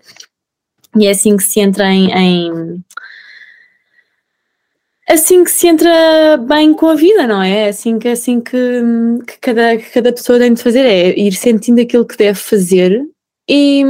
D: e é assim que se entra em, em assim que se entra bem com a vida, não é? é assim que, assim que, que, cada, que cada pessoa tem de fazer, é ir sentindo aquilo que deve fazer e,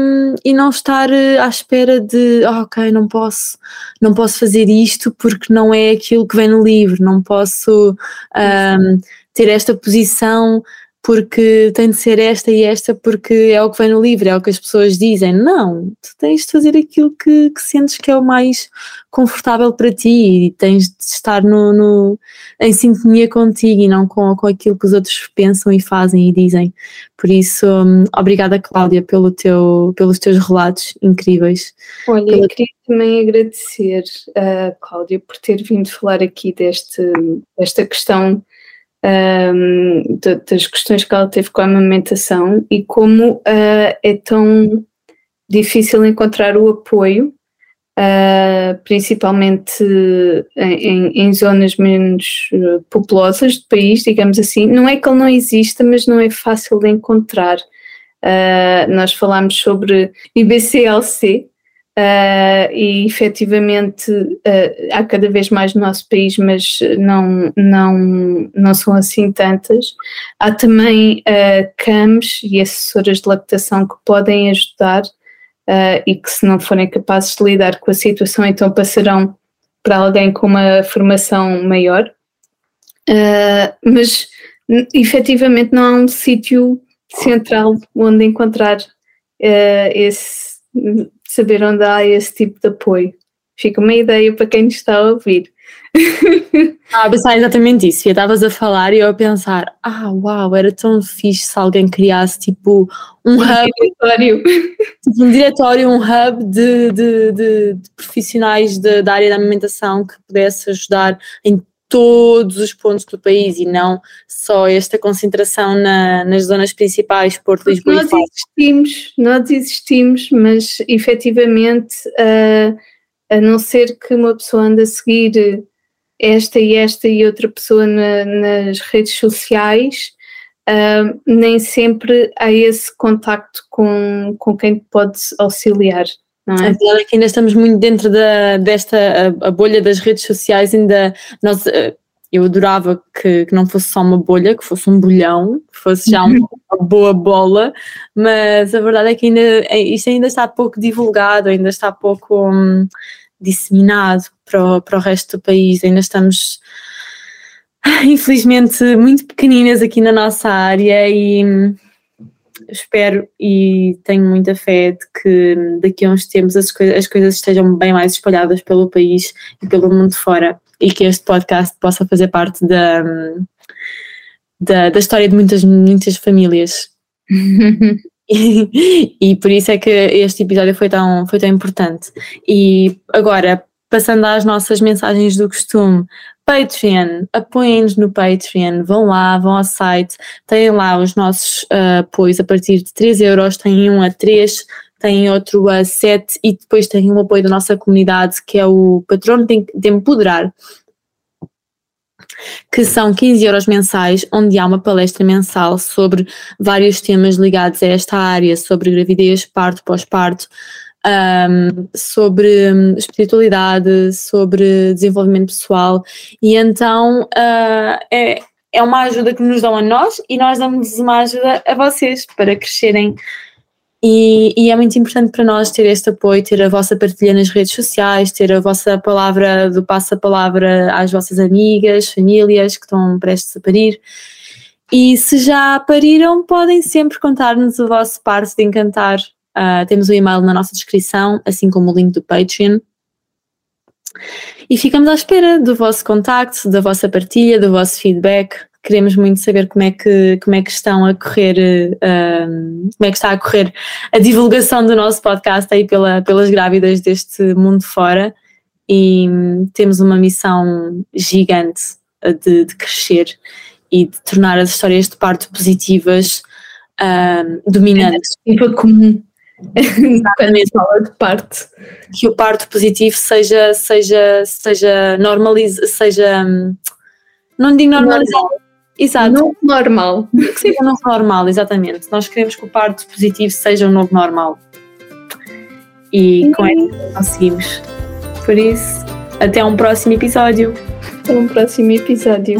D: e não estar eh, à espera de oh, ok, não posso, não posso fazer isto porque não é aquilo que vem no livro, não posso um, ter esta posição porque tem de ser esta e esta porque é o que vem no livro, é o que as pessoas dizem. Não, tu tens de fazer aquilo que, que sentes que é o mais confortável para ti e tens de estar no, no, em sintonia contigo e não com, com aquilo que os outros pensam e fazem e dizem. Por isso, um, obrigada Cláudia pelo teu, pelos teus relatos incríveis.
B: Olha, Pela... eu queria também agradecer a Cláudia por ter vindo falar aqui deste, desta questão um, das questões que ela teve com a amamentação e como uh, é tão difícil encontrar o apoio, uh, principalmente em, em, zonas menos uh, populosas do país, digamos assim. Não é que ele não exista, mas não é fácil de encontrar. nós falámos sobre IBCLC, Uh, e efetivamente uh, há cada vez mais no nosso país, mas não, não, não são assim tantas. Há também uh, CAMs e assessoras de lactação que podem ajudar e que, se não forem capazes de lidar com a situação, então passarão para alguém com uma formação maior. mas efetivamente não há um sítio central onde encontrar esse saber onde há esse tipo de apoio. Fica uma ideia para quem está a ouvir.
D: Ah, pensar exatamente isso. E estavas a falar e eu a pensar: ah, uau, era tão fixe se alguém criasse tipo um, um hub. Diretório. Tipo, um diretório, um hub de, de, de, de profissionais da área da alimentação que pudesse ajudar em todos os pontos do país e não só esta concentração na, nas zonas principais, Porto, Lisboa
B: nós e Nós existimos, nós existimos, mas efetivamente, uh, a não ser que uma pessoa ande a seguir esta e esta e outra pessoa na, nas redes sociais, uh, nem sempre há esse contacto com, com quem pode auxiliar.
D: Não é? A verdade é que ainda estamos muito dentro da, desta a, a bolha das redes sociais, ainda nós, eh, eu adorava que, que, não fosse só uma bolha, que fosse um bolhão, que fosse já uma, uma boa bola, mas a verdade é que ainda, é, isto ainda está pouco divulgado, ainda está pouco hum, disseminado para o, para o resto do país, ainda estamos infelizmente muito pequeninas aqui na nossa área e hum, espero e tenho muita fé de que daqui a uns tempos as, coisas, as coisas estejam bem mais espalhadas pelo país e pelo mundo fora e que este podcast possa fazer parte da, da, da história de muitas, muitas famílias. e, e, por isso é que este episódio foi tão, foi tão importante. E agora, passando às nossas mensagens do costume, Patreon, apoiem-nos no Patreon, vão lá, vão ao site, têm lá os nossos uh, apoios a partir de 3 euros, têm um a 3, têm outro a 7 e depois têm um apoio da nossa comunidade que é o Patrono de Empoderar, que são 15 euros mensais, onde há uma palestra mensal sobre vários temas ligados a esta área, sobre gravidez, parto, pós-parto, um, sobre hum, espiritualidade, sobre desenvolvimento pessoal, e então uh, é, é uma ajuda que nos dão a nós e nós damos uma ajuda a vocês para crescerem. E, e, é muito importante para nós ter este apoio, ter a vossa partilha nas redes sociais, ter a vossa palavra do passo-a-palavra às vossas amigas, famílias que estão prestes a parir. E se já pariram, podem sempre contar-nos o vosso parto de encantar. Uh, temos o e-mail na nossa descrição, assim como o link do Patreon. E ficamos à espera do vosso contacto, da vossa partilha, do vosso feedback. Queremos muito saber como é que, como é que estão a correr, uh, como é que está a correr a divulgação do nosso podcast aí pela, pelas grávidas deste mundo fora. E um, temos uma missão gigante de, de crescer e de tornar as histórias de parto positivas um, dominantes.
B: É comum. Quando fala de parto.
D: Que o parto positivo seja, seja, seja normalizado, seja. Hum, não digo normalizado.
B: Exato. Novo normal.
D: Que seja novo normal, exatamente. Nós queremos que o parto positivo seja o novo normal. E com isso conseguimos. Por isso, até um próximo episódio.
B: Até um próximo episódio.